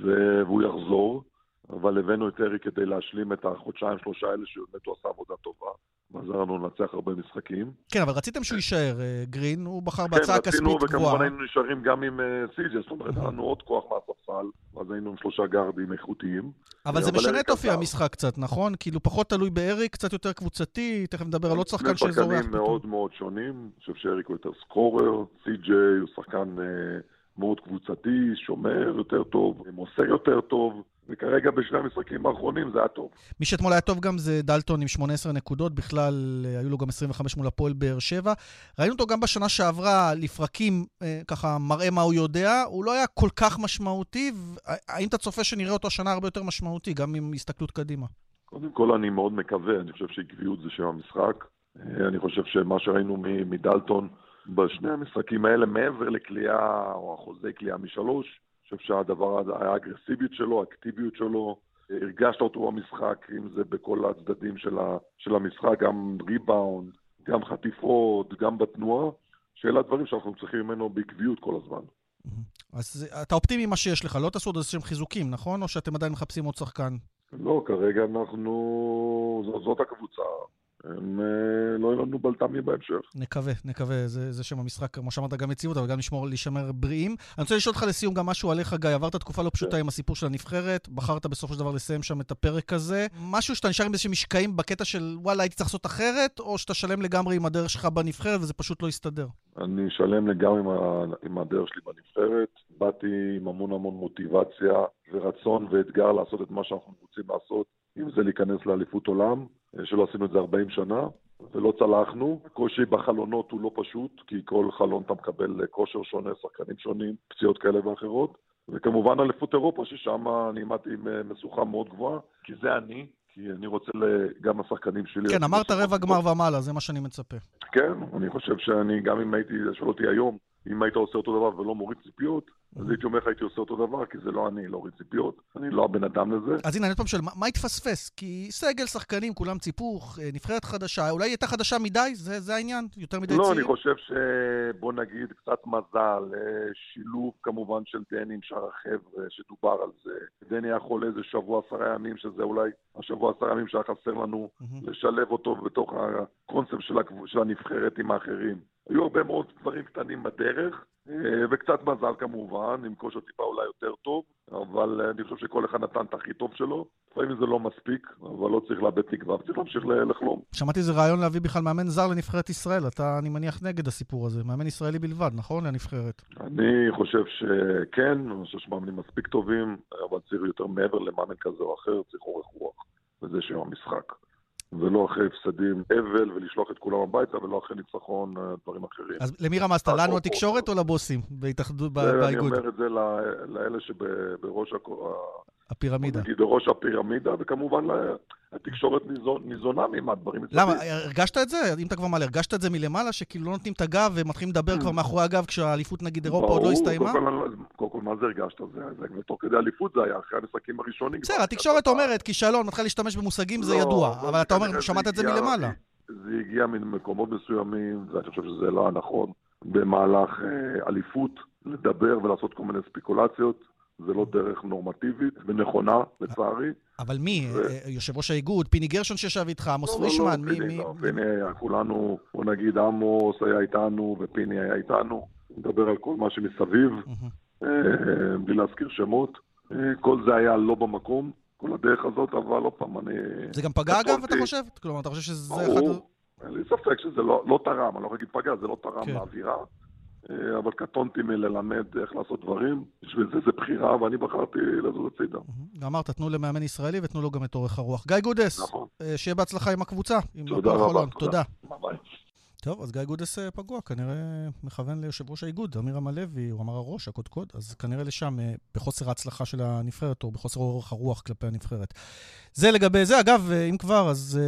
והוא יחזור, אבל הבאנו את ארי כדי להשלים את החודשיים, שלושה האלה, שבאמת הוא עשה עבודה טובה. ועזר לנו לנצח הרבה משחקים. כן, אבל רציתם שהוא יישאר, אה, גרין, הוא בחר בהצעה כספית גבוהה. כן, רצינו, וכמובן היינו נשארים גם עם אה, סי.ג'י, זאת אומרת, היה לנו עוד כוח מהספסל, ואז היינו עם שלושה גארדים איכותיים. אבל זה משנה את אופי המשחק קצת, נכון? כאילו פחות תלוי באריק, קצת יותר קבוצתי, תכף נדבר על עוד שחקן שזורח. שני שחקנים מאוד מאוד שונים, אני חושב שאריק הוא יותר סקורר, סי.ג'יי הוא שחקן אה, מאוד קבוצתי, שומר יותר טוב, מוסר יותר טוב. וכרגע בשני המשחקים האחרונים זה היה טוב. מי שאתמול היה טוב גם זה דלטון עם 18 נקודות, בכלל אה, היו לו גם 25 מול הפועל באר שבע. ראינו אותו גם בשנה שעברה, לפרקים, אה, ככה מראה מה הוא יודע, הוא לא היה כל כך משמעותי, האם אתה צופה שנראה אותו השנה הרבה יותר משמעותי, גם עם הסתכלות קדימה? קודם כל אני מאוד מקווה, אני חושב שעקביות זה שם המשחק. אה, אני חושב שמה שראינו מדלטון בשני המשחקים האלה, מעבר לקליעה או אחוזי קליעה משלוש, חושב שהדבר האגרסיביות שלו, האקטיביות שלו, הרגשת אותו במשחק, אם זה בכל הצדדים של, ה, של המשחק, גם ריבאונד, גם חטיפות, גם בתנועה, שאלה הדברים שאנחנו צריכים ממנו בעקביות כל הזמן. אז אתה אופטימי מה שיש לך, לא תעשו עוד איזה שהם חיזוקים, נכון? או שאתם עדיין מחפשים עוד שחקן? לא, כרגע אנחנו... זאת הקבוצה. הם אה, לא יהיו לנו בלת"מים בהמשך. נקווה, נקווה, זה, זה שם המשחק, כמו שאמרת, גם יציבות, אבל גם לשמור, להישמר בריאים. אני רוצה לשאול אותך לסיום גם משהו עליך, גיא. עברת תקופה לא פשוטה כן. עם הסיפור של הנבחרת, בחרת בסופו של דבר לסיים שם את הפרק הזה. משהו שאתה נשאר עם איזשהם משקעים בקטע של וואלה, הייתי צריך לעשות אחרת, או שאתה שלם לגמרי עם הדרך שלך בנבחרת וזה פשוט לא יסתדר? אני שלם לגמרי עם, ה... עם הדרך שלי בנבחרת. באתי עם המון המון מוטיבציה ורצון ואתגר לעשות את מה שאנחנו רוצים לעשות, אם זה להיכנס לאליפות עולם. שלא עשינו את זה 40 שנה, ולא צלחנו. הקושי בחלונות הוא לא פשוט, כי כל חלון אתה מקבל כושר שונה, שחקנים שונים, פציעות כאלה ואחרות. וכמובן אליפות אירופה, ששם אני עמדתי עם אה, משוכה מאוד גבוהה, כי זה אני, כי אני רוצה גם השחקנים שלי... כן, אמרת רבע גמר ומעלה, זה מה שאני מצפה. כן, אני חושב שאני, גם אם הייתי, שואל אותי היום, אם היית עושה אותו דבר ולא מוריד ציפיות, אז הייתי אומר לך, הייתי עושה אותו דבר, כי זה לא אני, להוריד ציפיות. אני לא הבן אדם לזה. אז הנה, אני עוד פעם שואל, מה התפספס? כי סגל, שחקנים, כולם ציפוך, אה, נבחרת חדשה, אולי הייתה חדשה מדי? זה, זה העניין? יותר מדי לא, צעיר? לא, אני חושב שבוא נגיד, קצת מזל, אה, שילוב כמובן של דני עם שאר החבר'ה, שדובר על זה. דני היה חולה איזה שבוע, עשרה ימים, שזה אולי השבוע, עשרה ימים שהיה חסר לנו, לשלב אותו בתוך הקונספט של הנבחרת עם האחרים. היו הרבה מאוד דברים קטנים בדרך, אה, וקצת מזל כמובן, עם כושר טיפה אולי יותר טוב, אבל אני חושב שכל אחד נתן את הכי טוב שלו. לפעמים זה לא מספיק, אבל לא צריך לאבד תקווה, צריך להמשיך לחלום. שמעתי איזה רעיון להביא בכלל מאמן זר לנבחרת ישראל. אתה, אני מניח, נגד הסיפור הזה. מאמן ישראלי בלבד, נכון? לנבחרת. אני חושב שכן, אני חושב שמאמנים מספיק טובים, אבל צריך יותר מעבר למאמן כזה או אחר, צריך אורך רוח. וזה שם המשחק. ולא אחרי הפסדים אבל ולשלוח את כולם הביתה, ולא אחרי ניצחון, אה, דברים אחרים. אז למי רמזת? לנו התקשורת או לבוסים באיגוד? אני אומר את זה לאלה שבראש הפירמידה. נגיד בראש הפירמידה, וכמובן התקשורת ניזונה מהדברים. למה? הרגשת את זה? אם אתה כבר מעלה, הרגשת את זה מלמעלה, שכאילו לא נותנים את הגב ומתחילים לדבר כבר מאחורי הגב כשהאליפות נגיד אירופה עוד לא הסתיימה? קודם כל, מה זה הרגשת? זה תוך כדי אליפות זה היה, אחרי המשחקים הראשונים. בסדר, התקשורת אומרת, כישלון, מתחילה להשתמש במושגים, זה לא, ידוע, אבל אתה אומר, שמעת את זה מלמעלה. זה הגיע ממקומות מסוימים, ואני חושב שזה לא הנכון, במהלך אה, אליפות, לדבר ולעשות כל מיני ספקולציות. זה לא דרך נורמטיבית ונכונה, לצערי. אבל מי? ו... אה, יושב ראש האיגוד, פיני גרשון שישב איתך, עמוס לא, פרישמן, לא, לא, מי? פיני, מי... לא, פיני היה כולנו, בוא נגיד עמוס היה איתנו ופיני היה איתנו. נדבר על כל מה שמסביב, אה, בלי להזכיר שמות. אה, כל זה היה לא במקום, כל הדרך הזאת, אבל עוד פעם, אני... זה גם פגע אגב, אתה חושב? כלומר, אתה חושב שזה אחד... אין לי ספק שזה לא, לא תרם, אני לא יכול להגיד פגע, זה לא תרם כן. לאווירה. אה, אבל קטונתי מללמד איך לעשות דברים. בשביל זה זה בחירה, ואני בחרתי לזוז הצידה. אמרת, תנו למאמן ישראלי ותנו לו גם את אורך הרוח. גיא גודס, נכון. אה, שיהיה בהצלחה עם הקבוצה. תודה רבה. תודה. ביי. טוב, אז גיא גודס אה, פגוע, כנראה מכוון ליושב ראש האיגוד, אמירם הלוי, הוא אמר הראש, הקודקוד, אז כנראה לשם, אה, בחוסר ההצלחה של הנבחרת, או בחוסר אורך הרוח כלפי הנבחרת. זה לגבי זה. אגב, אה, אם כבר, אז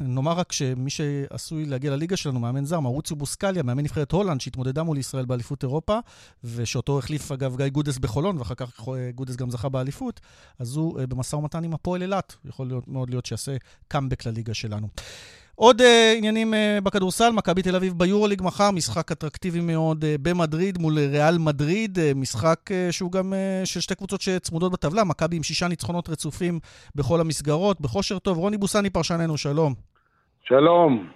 נאמר רק שמי שעשוי להגיע לליגה שלנו, מאמן זר, מאוריציו בוסקליה, מאמן נבחרת הולנד, שהתמודדה מול ישראל באליפות אירופה, ושאותו החליף, אגב, גיא גודס בחולון, ואחר כך גודס גם זכה באליפות, אז הוא במשא ומתן עם הפועל אילת. יכול להיות, מאוד להיות שיעשה קאמבק לליגה שלנו. עוד uh, עניינים uh, בכדורסל, מכבי תל אביב ביורוליג מחר, משחק אטרקטיבי מאוד uh, במדריד מול ריאל מדריד, uh, משחק uh, שהוא גם uh, של שתי קבוצות שצמודות בטבלה, מכבי עם שישה ניצחונות רצופים בכל המסגרות, בכושר טוב. רוני בוסני פרשננו, שלום. שלום.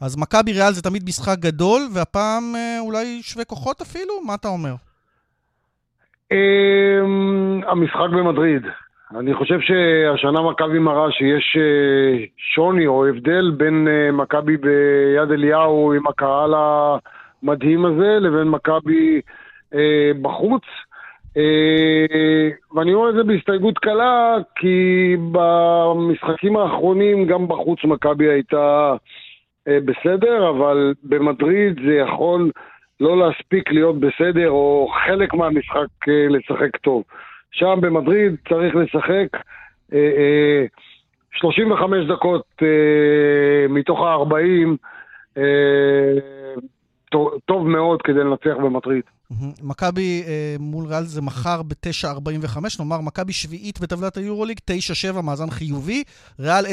אז מכבי ריאל זה תמיד משחק גדול, והפעם uh, אולי שווה כוחות אפילו? מה אתה אומר? Um, המשחק במדריד. אני חושב שהשנה מכבי מראה שיש אה, שוני או הבדל בין אה, מכבי ביד אליהו עם הקהל המדהים הזה לבין מכבי אה, בחוץ. אה, ואני אומר את זה בהסתייגות קלה, כי במשחקים האחרונים גם בחוץ מכבי הייתה אה, בסדר, אבל במדריד זה יכול לא להספיק להיות בסדר, או חלק מהמשחק אה, לשחק טוב. שם במדריד צריך לשחק 35 דקות מתוך ה-40, טוב מאוד כדי לנצח במטריד. מכבי אה, מול ריאל זה מחר ב-9.45, נאמר מכבי שביעית בטבלת היורוליג, 9-7, מאזן חיובי, ריאל 10-6.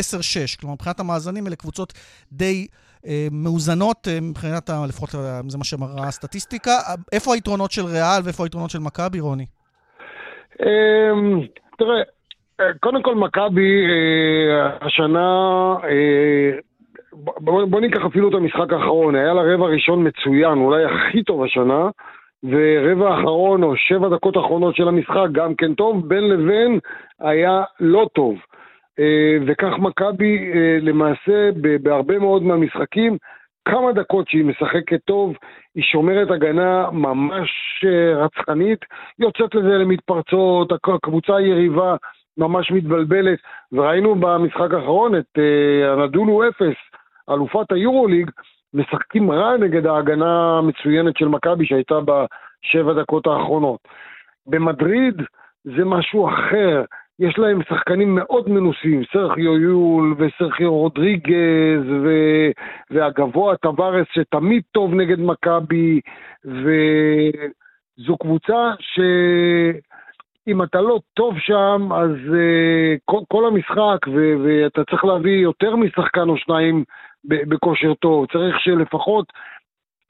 כלומר, מבחינת המאזנים אלה קבוצות די אה, מאוזנות, אה, מבחינת, ה, לפחות אה, זה מה שמראה הסטטיסטיקה. איפה היתרונות של ריאל ואיפה היתרונות של מכבי, רוני? אה, תראה, אה, קודם כל מכבי אה, השנה... אה, בוא, ניקח אפילו את המשחק האחרון, היה לה רבע ראשון מצוין, אולי הכי טוב השנה, ורבע אחרון או שבע דקות אחרונות של המשחק גם כן טוב, בין לבין היה לא טוב. וכך מכבי למעשה בהרבה מאוד מהמשחקים, כמה דקות שהיא משחקת טוב, היא שומרת הגנה ממש אה, רצחנית, יוצאת לזה למתפרצות, הקבוצה היריבה ממש מתבלבלת, וראינו במשחק האחרון את הנדולו אפס, אלופת היורוליג, משחקים רע נגד ההגנה המצוינת של מכבי שהייתה בשבע דקות האחרונות. במדריד זה משהו אחר, יש להם שחקנים מאוד מנוסים, סרחיו יול וסרחיו רודריגז ו... והגבוה טווארס שתמיד טוב נגד מכבי, וזו קבוצה שאם אתה לא טוב שם, אז uh, כל, כל המשחק, ו... ואתה צריך להביא יותר משחקן או שניים בכושר טוב, צריך שלפחות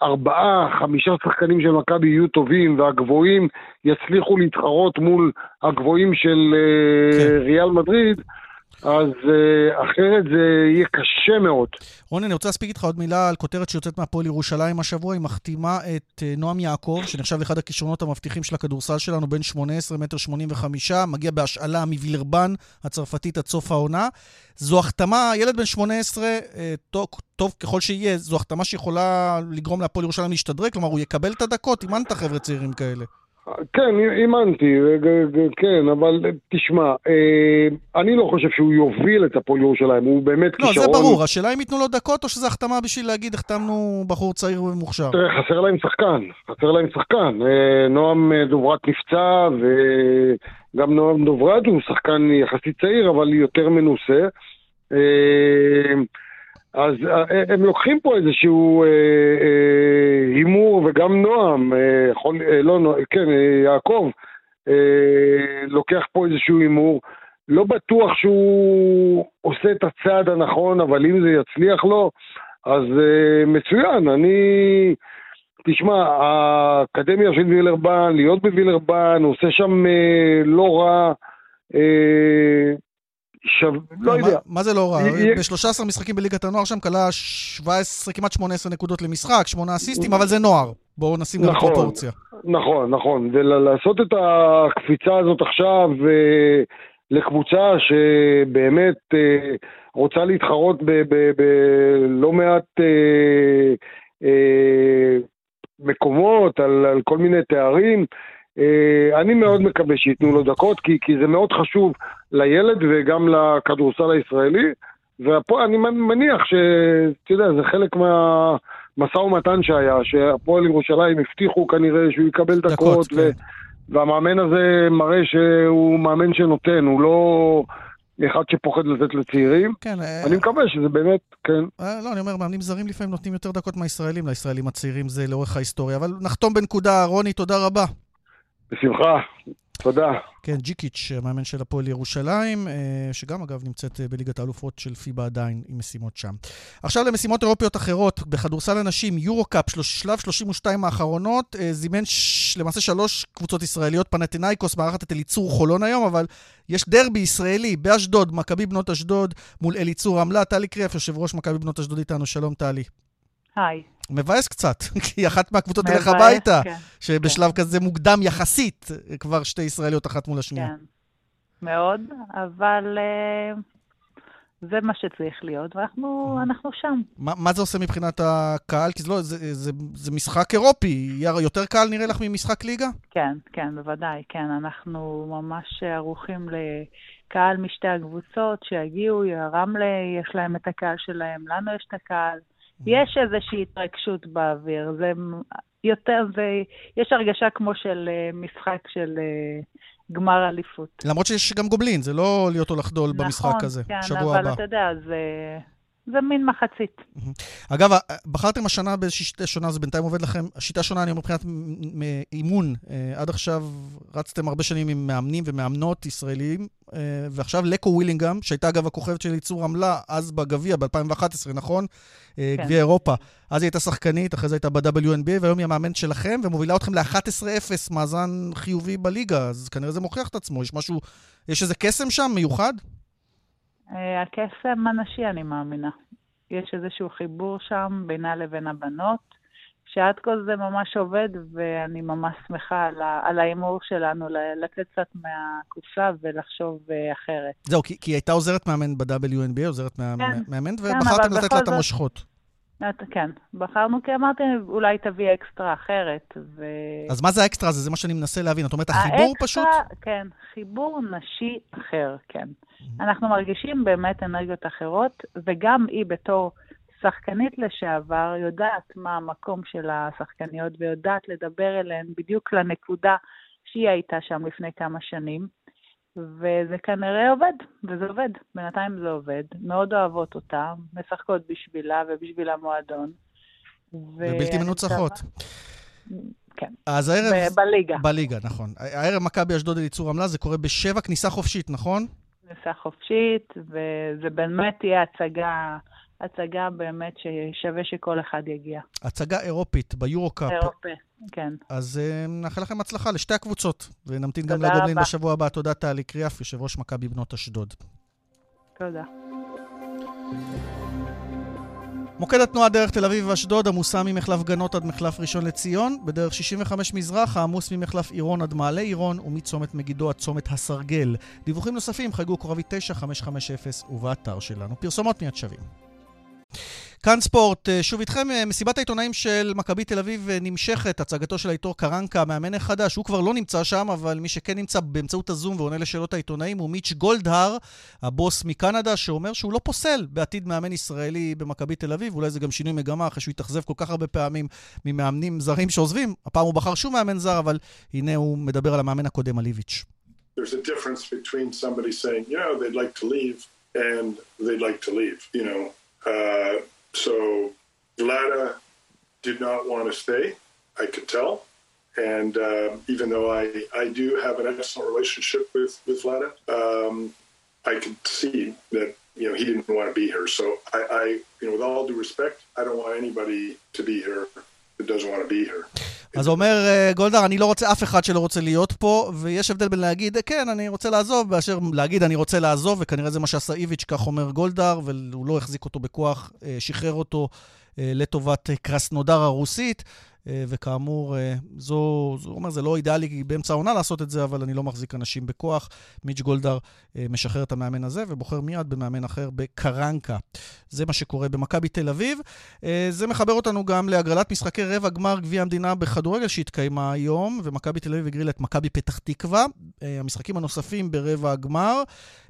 ארבעה, חמישה שחקנים של מכבי יהיו טובים, והגבוהים יצליחו להתחרות מול הגבוהים של אה, כן. ריאל מדריד, אז uh, אחרת זה יהיה קשה מאוד. רוני, אני רוצה להספיק איתך עוד מילה על כותרת שיוצאת מהפועל ירושלים השבוע. היא מחתימה את uh, נועם יעקב, שנחשב לאחד הכישרונות המבטיחים של הכדורסל שלנו, בן 18 מטר 85, מגיע בהשאלה מווילרבן הצרפתית עד סוף העונה. זו החתמה, ילד בן 18, uh, טוב, טוב ככל שיהיה, זו החתמה שיכולה לגרום להפועל ירושלים להשתדרג, כלומר, הוא יקבל את הדקות, אימנת חבר'ה צעירים כאלה. כן, אימנתי, כן, אבל תשמע, אה, אני לא חושב שהוא יוביל את הפועל ירושלים, הוא באמת כישרון... לא, זה ברור, השאלה אם ייתנו לו דקות או שזו החתמה בשביל להגיד, החתמנו בחור צעיר ומוכשר. תראה, חסר להם שחקן, חסר להם שחקן. אה, נועם אה, דוברת נפצע, וגם נועם דוברת הוא שחקן יחסית צעיר, אבל יותר מנוסה. אז אה, הם לוקחים פה איזשהו אה, אה, הימור, וגם נועם, אה, יכול, אה, לא, כן, אה, יעקב, אה, לוקח פה איזשהו הימור. לא בטוח שהוא עושה את הצעד הנכון, אבל אם זה יצליח לו, אז אה, מצוין. אני... תשמע, האקדמיה של וילרבן, להיות בווילרבן, הוא עושה שם אה, לא רע. אה, שו... לא יודע. מה זה לא רע? ב-13 משחקים בליגת הנוער שם כלה 17, כמעט 18 נקודות למשחק, 8 אסיסטים, אבל זה נוער. בואו נשים גם נכון, פרופורציה. נכון, נכון. ולעשות את הקפיצה הזאת עכשיו אה, לקבוצה שבאמת אה, רוצה להתחרות בלא מעט אה, מקומות, על כל מיני תארים, אני מאוד מקווה שייתנו לו דקות, כי, כי זה מאוד חשוב לילד וגם לכדורסל הישראלי, ואני מניח שאתה יודע, זה חלק מהמשא ומתן שהיה, שהפועל ירושלים הבטיחו כנראה שהוא יקבל דקות, דקות ו... כן. והמאמן הזה מראה שהוא מאמן שנותן, הוא לא אחד שפוחד לתת לצעירים. כן. אה, אני מקווה שזה באמת, כן. אה, לא, אני אומר, מאמנים זרים לפעמים נותנים יותר דקות מהישראלים, לישראלים הצעירים זה לאורך ההיסטוריה. אבל נחתום בנקודה, רוני, תודה רבה. בשמחה. תודה. כן, ג'יקיץ', המאמן של הפועל ירושלים, אה, שגם אגב נמצאת אה, בליגת האלופות של פיבה עדיין עם משימות שם. עכשיו למשימות אירופיות אחרות, בכדורסל הנשים, יורו-קאפ, שלב 32 האחרונות, אה, זימן ש... למעשה שלוש קבוצות ישראליות, פנטינאיקוס מארחת את אליצור חולון היום, אבל יש דרבי ישראלי באשדוד, מכבי בנות אשדוד מול אליצור עמלה. טלי קריאף, יושב ראש מכבי בנות אשדוד איתנו, שלום טלי. היי. מבאס קצת, כי אחת מהקבוצות תלך הביתה, כן, שבשלב כן. כזה מוקדם יחסית, כבר שתי ישראליות אחת מול השנייה. כן, מאוד, אבל uh, זה מה שצריך להיות, ואנחנו אנחנו שם. מה, מה זה עושה מבחינת הקהל? כי זה, לא, זה, זה, זה משחק אירופי. יותר קהל נראה לך ממשחק ליגה? כן, כן, בוודאי, כן. אנחנו ממש ערוכים לקהל משתי הקבוצות שיגיעו, רמלה, יש להם את הקהל שלהם, לנו יש את הקהל. יש איזושהי התרגשות באוויר. זה יותר, זה, יש הרגשה כמו של אה, משחק של אה, גמר אליפות. למרות שיש גם גובלין, זה לא להיות או לחדול נכון, במשחק הזה, כן, שבוע הבא. נכון, כן, אבל אתה יודע, זה... זה מין מחצית. אגב, בחרתם השנה באיזושהי שיטה שונה, זה בינתיים עובד לכם. השיטה שונה, אני אומר, מבחינת אימון. אה, עד עכשיו רצתם הרבה שנים עם מאמנים ומאמנות ישראלים, אה, ועכשיו לקו ווילינגהם, שהייתה אגב הכוכבת של ייצור עמלה, אז בגביע, ב-2011, נכון? אה, כן. גביע אירופה. אז היא הייתה שחקנית, אחרי זה הייתה ב-WNBA, והיום היא המאמנת שלכם, ומובילה אתכם ל-11-0, מאזן חיובי בליגה, אז כנראה זה מוכיח את עצמו. יש משהו, יש איזה קסם שם מיוחד? אה, הקסם הנשי, אני מאמינה. יש איזשהו חיבור שם בינה לבין הבנות, שעד כה זה ממש עובד, ואני ממש שמחה על, ההימור שלנו לצאת קצת מהקופסה ולחשוב אה, אחרת. זהו, כי, כי היא הייתה עוזרת מאמן ב-WNBA, עוזרת כן, מאמן, כן, ובחרתם לתת לה את המושכות. כן, בחרנו כי אמרתי, אולי תביא אקסטרה אחרת. ו... אז מה זה האקסטרה הזה? זה מה שאני מנסה להבין. את אומרת, החיבור האקסטרה, פשוט? כן, חיבור נשי אחר, כן. Mm-hmm. אנחנו מרגישים באמת אנרגיות אחרות, וגם היא בתור שחקנית לשעבר יודעת מה המקום של השחקניות ויודעת לדבר אליהן בדיוק לנקודה שהיא הייתה שם לפני כמה שנים. וזה כנראה עובד, וזה עובד. בינתיים זה עובד. מאוד אוהבות אותה, משחקות בשבילה ובשביל המועדון. ובלתי מנוצחות. כן. אז הערב... ב- בליגה. בליגה, נכון. הערב מכבי אשדוד אליצור עמלה, זה קורה בשבע, כניסה חופשית, נכון? כניסה חופשית, וזה באמת תהיה הצגה... הצגה באמת ששווה שכל אחד יגיע. הצגה אירופית ביורו-קאפ. אירופי, כן. אז uh, נאחל לכם הצלחה לשתי הקבוצות, ונמתין גם לגובלין בשבוע הבא. תודה, טלי קריאף, יושב ראש מכבי בנות אשדוד. תודה. מוקד התנועה דרך תל אביב ואשדוד עמוסה ממחלף גנות עד מחלף ראשון לציון, בדרך 65 מזרח העמוס ממחלף עירון עד מעלה עירון ומצומת מגידו עד צומת הסרגל. דיווחים נוספים חייגו כוכבי 9550 ובאתר שלנו. פרסומות מיד שווים. כאן ספורט, אה, שוב איתכם, אה, מסיבת העיתונאים של מכבי תל אביב אה, נמשכת, הצגתו של העיתור קרנקה, מאמן החדש, הוא כבר לא נמצא שם, אבל מי שכן נמצא באמצעות הזום ועונה לשאלות העיתונאים הוא מיץ' גולדהר, הבוס מקנדה, שאומר שהוא לא פוסל בעתיד מאמן ישראלי במכבי תל אביב, אולי זה גם שינוי מגמה, אחרי שהוא התאכזב כל כך הרבה פעמים ממאמנים זרים שעוזבים, הפעם הוא בחר שוב מאמן זר, אבל הנה הוא מדבר על המאמן הקודם, על איביץ'. Uh, so Vlada did not want to stay, I could tell. And uh, even though I, I do have an excellent relationship with, with Vlada, um, I could see that, you know, he didn't want to be here. So I, I, you know, with all due respect, I don't want anybody to be here that doesn't want to be here. אז אומר גולדהר, אני לא רוצה אף אחד שלא רוצה להיות פה, ויש הבדל בין להגיד, כן, אני רוצה לעזוב, באשר להגיד, אני רוצה לעזוב, וכנראה זה מה שעשה איביץ', כך אומר גולדהר, והוא לא החזיק אותו בכוח, שחרר אותו לטובת קרסנודר הרוסית. אה, וכאמור, אה, זו, זו אומר, זה לא אידיאלי באמצע העונה לעשות את זה, אבל אני לא מחזיק אנשים בכוח. מיץ' גולדהר אה, משחרר את המאמן הזה ובוחר מיד במאמן אחר בקרנקה. זה מה שקורה במכבי תל אביב. זה מחבר אותנו גם להגרלת משחקי רבע גמר גביע המדינה בכדורגל שהתקיימה היום, ומכבי תל אביב הגרילה את מכבי פתח תקווה. המשחקים הנוספים ברבע הגמר.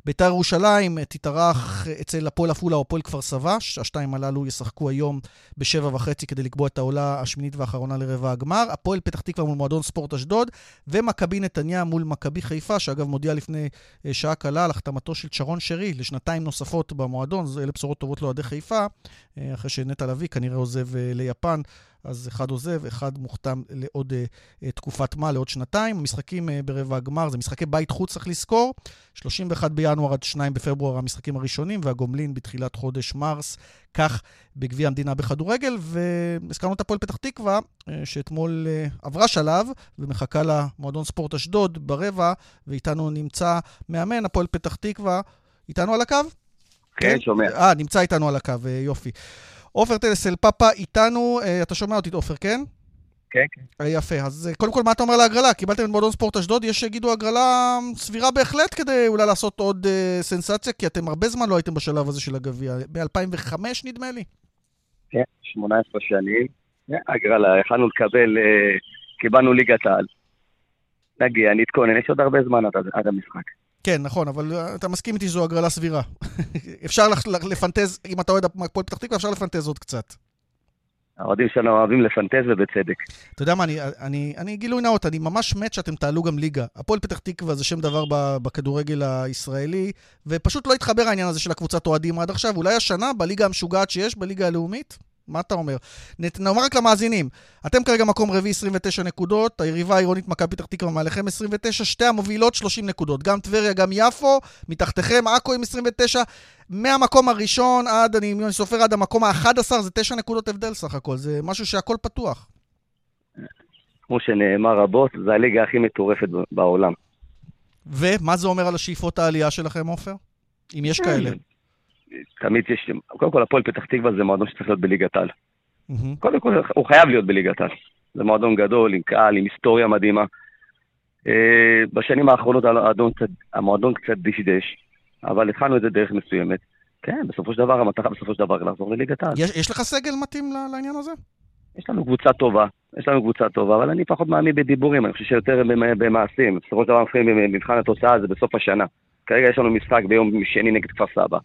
ביתר ירושלים תתארח אצל הפועל עפולה או הפועל כפר סבא. השתיים הללו ישחקו היום בשבע וחצי כדי לקבוע את העולה השמינית והאחרונה לרבע הגמר. הפועל פתח תקווה מול מועדון ספורט אשדוד, ומכבי נתניה מול מכבי חיפה, שאגב מודיע לפני אה, שעה קלה על החתמתו של צ'רון שרי לשנתיים נוספות במועדון. אלה בשורות טובות לאוהדי חיפה, אה, אחרי שנטע לביא כנראה עוזב אה, ליפן. אז אחד עוזב, אחד מוכתם לעוד uh, תקופת מה, לעוד שנתיים. המשחקים uh, ברבע הגמר זה משחקי בית חוץ, צריך לזכור. 31 בינואר עד 2 בפברואר המשחקים הראשונים, והגומלין בתחילת חודש מרס, כך בגביע המדינה בכדורגל. והזכרנו את הפועל פתח תקווה, שאתמול עברה שלב ומחכה למועדון ספורט אשדוד ברבע, ואיתנו נמצא מאמן הפועל פתח תקווה. איתנו על הקו? כן, שומע. אה, נמצא איתנו על הקו, יופי. עופר טלסל פאפה איתנו, uh, אתה שומע אותי, עופר, כן? כן, כן. יפה. אז קודם כל, מה אתה אומר להגרלה? קיבלתם את מועדון ספורט אשדוד, יש שיגידו הגרלה סבירה בהחלט כדי אולי לעשות עוד uh, סנסציה, כי אתם הרבה זמן לא הייתם בשלב הזה של הגביע. ב-2005 נדמה לי. כן, 18 שנים. הגרלה, יכלנו לקבל, קיבלנו ליגת העל. נגיע, נתכונן, יש עוד הרבה זמן עד, עד המשחק. כן, נכון, אבל אתה מסכים איתי שזו הגרלה סבירה. אפשר לפנטז, אם אתה אוהד הפועל פתח תקווה, אפשר לפנטז עוד קצת. האוהדים שלנו אוהבים לפנטז ובצדק. אתה יודע מה, אני, אני, אני גילוי נאות, אני ממש מת שאתם תעלו גם ליגה. הפועל פתח תקווה זה שם דבר בכדורגל הישראלי, ופשוט לא התחבר העניין הזה של הקבוצת אוהדים עד עכשיו. אולי השנה, בליגה המשוגעת שיש, בליגה הלאומית, מה אתה אומר? נאמר רק למאזינים, אתם כרגע מקום רביעי 29 נקודות, היריבה העירונית מכבי פתח תקווה מעליכם 29, שתי המובילות 30 נקודות. גם טבריה, גם יפו, מתחתיכם, עכו עם 29. מהמקום הראשון עד, אני, אני סופר עד המקום ה-11, זה 9 נקודות הבדל סך הכל, זה משהו שהכל פתוח. כמו שנאמר רבות, זה הליגה הכי מטורפת בעולם. ומה זה אומר על השאיפות העלייה שלכם, עופר? אם יש כאלה. תמיד יש, קודם כל הפועל פתח תקווה זה מועדון שצריך להיות בליגת על. Mm-hmm. קודם כל הוא חייב להיות בליגת על. זה מועדון גדול, עם קהל, עם היסטוריה מדהימה. אה, בשנים האחרונות המועדון קצת, דשדש, אבל התחלנו את זה דרך מסוימת. כן, בסופו של דבר, המטרה בסופו של דבר לחזור לליגת על. יש, יש לך סגל מתאים לעניין הזה? יש לנו קבוצה טובה, יש לנו קבוצה טובה, אבל אני פחות מאמין בדיבורים, אני חושב שיותר במעשים. בסופו של דבר, מבחן התוצאה זה בסוף השנה. כרגע יש לנו משחק ביום שני נגד כפר סבא.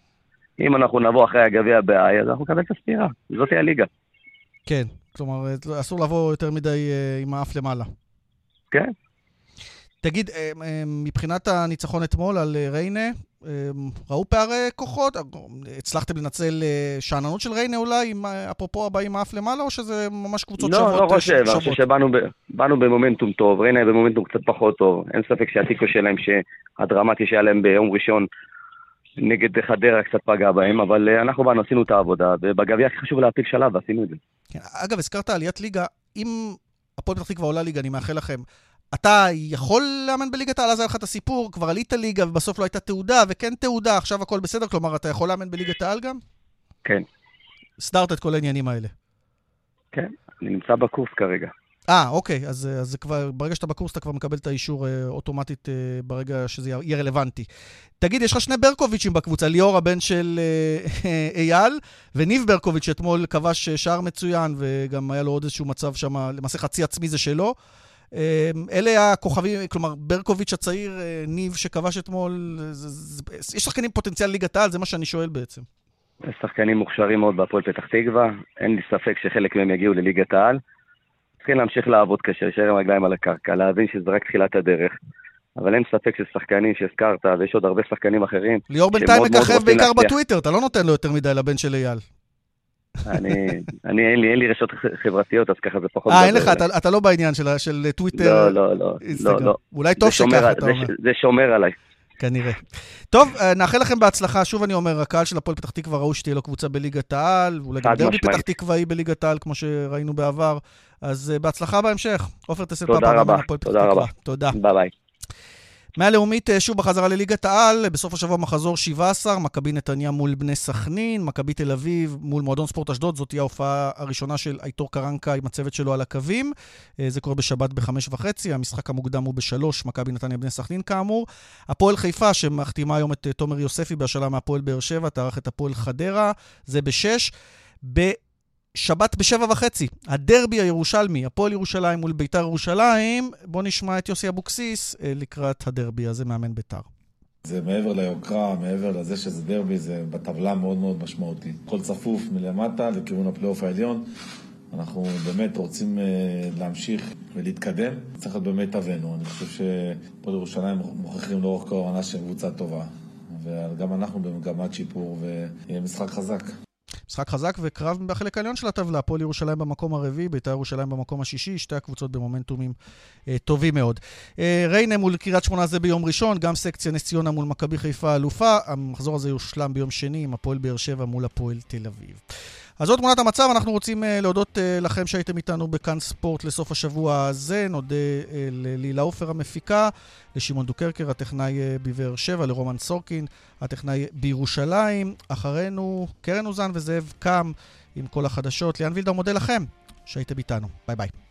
אם אנחנו נבוא אחרי הגביע ב-I, אז אנחנו נקבל את הספירה. זאתי הליגה. כן, כלומר, אסור לבוא יותר מדי אה, עם האף למעלה. כן. תגיד, אה, אה, מבחינת הניצחון אתמול על ריינה, ראו פערי כוחות? הצלחתם לנצל שאננות של ריינה אולי, אפרופו הבאים האף למעלה, או שזה ממש קבוצות לא, שוות? לא, לא חושב, אני חושב שבאנו במומנטום טוב, ריינה במומנטום קצת פחות טוב. אין ספק שהתיקו שלהם, שהדרמטי שהיה להם ביום ראשון, נגד חדרה קצת פגע בהם, אבל אה, אנחנו באנו, עשינו את העבודה, ובגביע הכי חשוב להפיל שלב, ועשינו את זה. כן, אגב, הזכרת עליית ליגה, אם הפועל פתח תקווה עולה ליגה, אני מאחל לכם, אתה יכול לאמן בליגת העל, אז היה לך את הסיפור, כבר עלית ליגה ובסוף לא הייתה תעודה, וכן תעודה, עכשיו הכל בסדר, כלומר, אתה יכול לאמן בליגת העל גם? כן. הסדרת את כל העניינים האלה. כן, אני נמצא בקורס כרגע. אה, אוקיי, אז, אז זה כבר, ברגע שאתה בקורס אתה כבר מקבל את האישור אה, אוטומטית אה, ברגע שזה יהיה רלוונטי. תגיד, יש לך שני ברקוביצ'ים בקבוצה, ליאור הבן של אה, אייל, וניב ברקוביץ' שאתמול כבש שער מצוין, וגם היה לו עוד איזשהו מצב שם, למעשה חצי עצמי זה שלו. אה, אלה הכוכבים, כלומר, ברקוביץ' הצעיר, אה, ניב שכבש אתמול, זה, זה, זה, יש שחקנים פוטנציאל ליגת העל, זה מה שאני שואל בעצם. שחקנים מוכשרים מאוד בהפועל פתח תקווה, אין לי ספק שחלק מהם יגיעו לליגת העל. צריכים להמשיך לעבוד קשה, להישאר עם הרגליים על הקרקע, להבין שזה רק תחילת הדרך. אבל אין ספק ששחקנים שהזכרת, ויש עוד הרבה שחקנים אחרים. ליאור בינתיים מככב בעיקר בטוויטר, אתה לא נותן לו יותר מדי לבן של אייל. אני, אני אין לי, אין לי רשתות חברתיות, אז ככה זה פחות... אה, אין לך, אתה, אתה לא בעניין של, של טוויטר, לא, לא, לא, לא, לא. אולי טוב שככה, אתה אומר. זה, זה שומר עליי. כנראה. טוב, אה, נאחל לכם בהצלחה. שוב אני אומר, הקהל של הפועל פתח תקווה ראוי שתהיה לו קבוצה בליגת העל, ואולי גם דרבי פתח תקוואי בליגת העל, כמו שראינו בעבר. אז uh, בהצלחה בהמשך. עופר פאפה, תודה רבה. תודה רבה. תודה. ביי ביי. מהלאומית שוב בחזרה לליגת העל, בסוף השבוע מחזור 17, מכבי נתניה מול בני סכנין, מכבי תל אביב מול מועדון ספורט אשדוד, זאת תהיה ההופעה הראשונה של אייטור קרנקה עם הצוות שלו על הקווים. זה קורה בשבת בחמש וחצי, המשחק המוקדם הוא בשלוש, מכבי נתניה בני סכנין כאמור. הפועל חיפה, שמחתימה היום את תומר יוספי בהשאלה מהפועל באר שבע, תארח את הפועל חדרה, זה בשש. שבת בשבע וחצי, הדרבי הירושלמי, הפועל ירושלים מול ביתר ירושלים. בואו נשמע את יוסי אבוקסיס אה, לקראת הדרבי הזה, מאמן ביתר. זה מעבר ליוקרה, מעבר לזה שזה דרבי, זה בטבלה מאוד מאוד משמעותי. הכל צפוף מלמטה לכיוון הפלייאוף העליון. אנחנו באמת רוצים אה, להמשיך ולהתקדם. צריך להיות באמת אבינו. אני חושב שפועל ירושלים מוכיחים לאורך כל העונה שהם קבוצה טובה. וגם אנחנו במגמת שיפור, ויהיה משחק חזק. משחק חזק וקרב בחלק העליון של הטבלה. הפועל ירושלים במקום הרביעי, בית"ר ירושלים במקום השישי, שתי הקבוצות במומנטומים אה, טובים מאוד. אה, ריינה מול קריית שמונה זה ביום ראשון, גם סקציה נס ציונה מול מכבי חיפה אלופה. המחזור הזה יושלם ביום שני עם הפועל באר שבע מול הפועל תל אביב. אז זאת תמונת המצב, אנחנו רוצים uh, להודות uh, לכם שהייתם איתנו בכאן ספורט לסוף השבוע הזה. נודה uh, ללילה עופר המפיקה, לשמעון דוקרקר, הטכנאי בבאר שבע, לרומן סורקין, הטכנאי בירושלים. אחרינו קרן אוזן וזאב קם עם כל החדשות. ליאן וילדאו מודה לכם שהייתם איתנו. ביי ביי.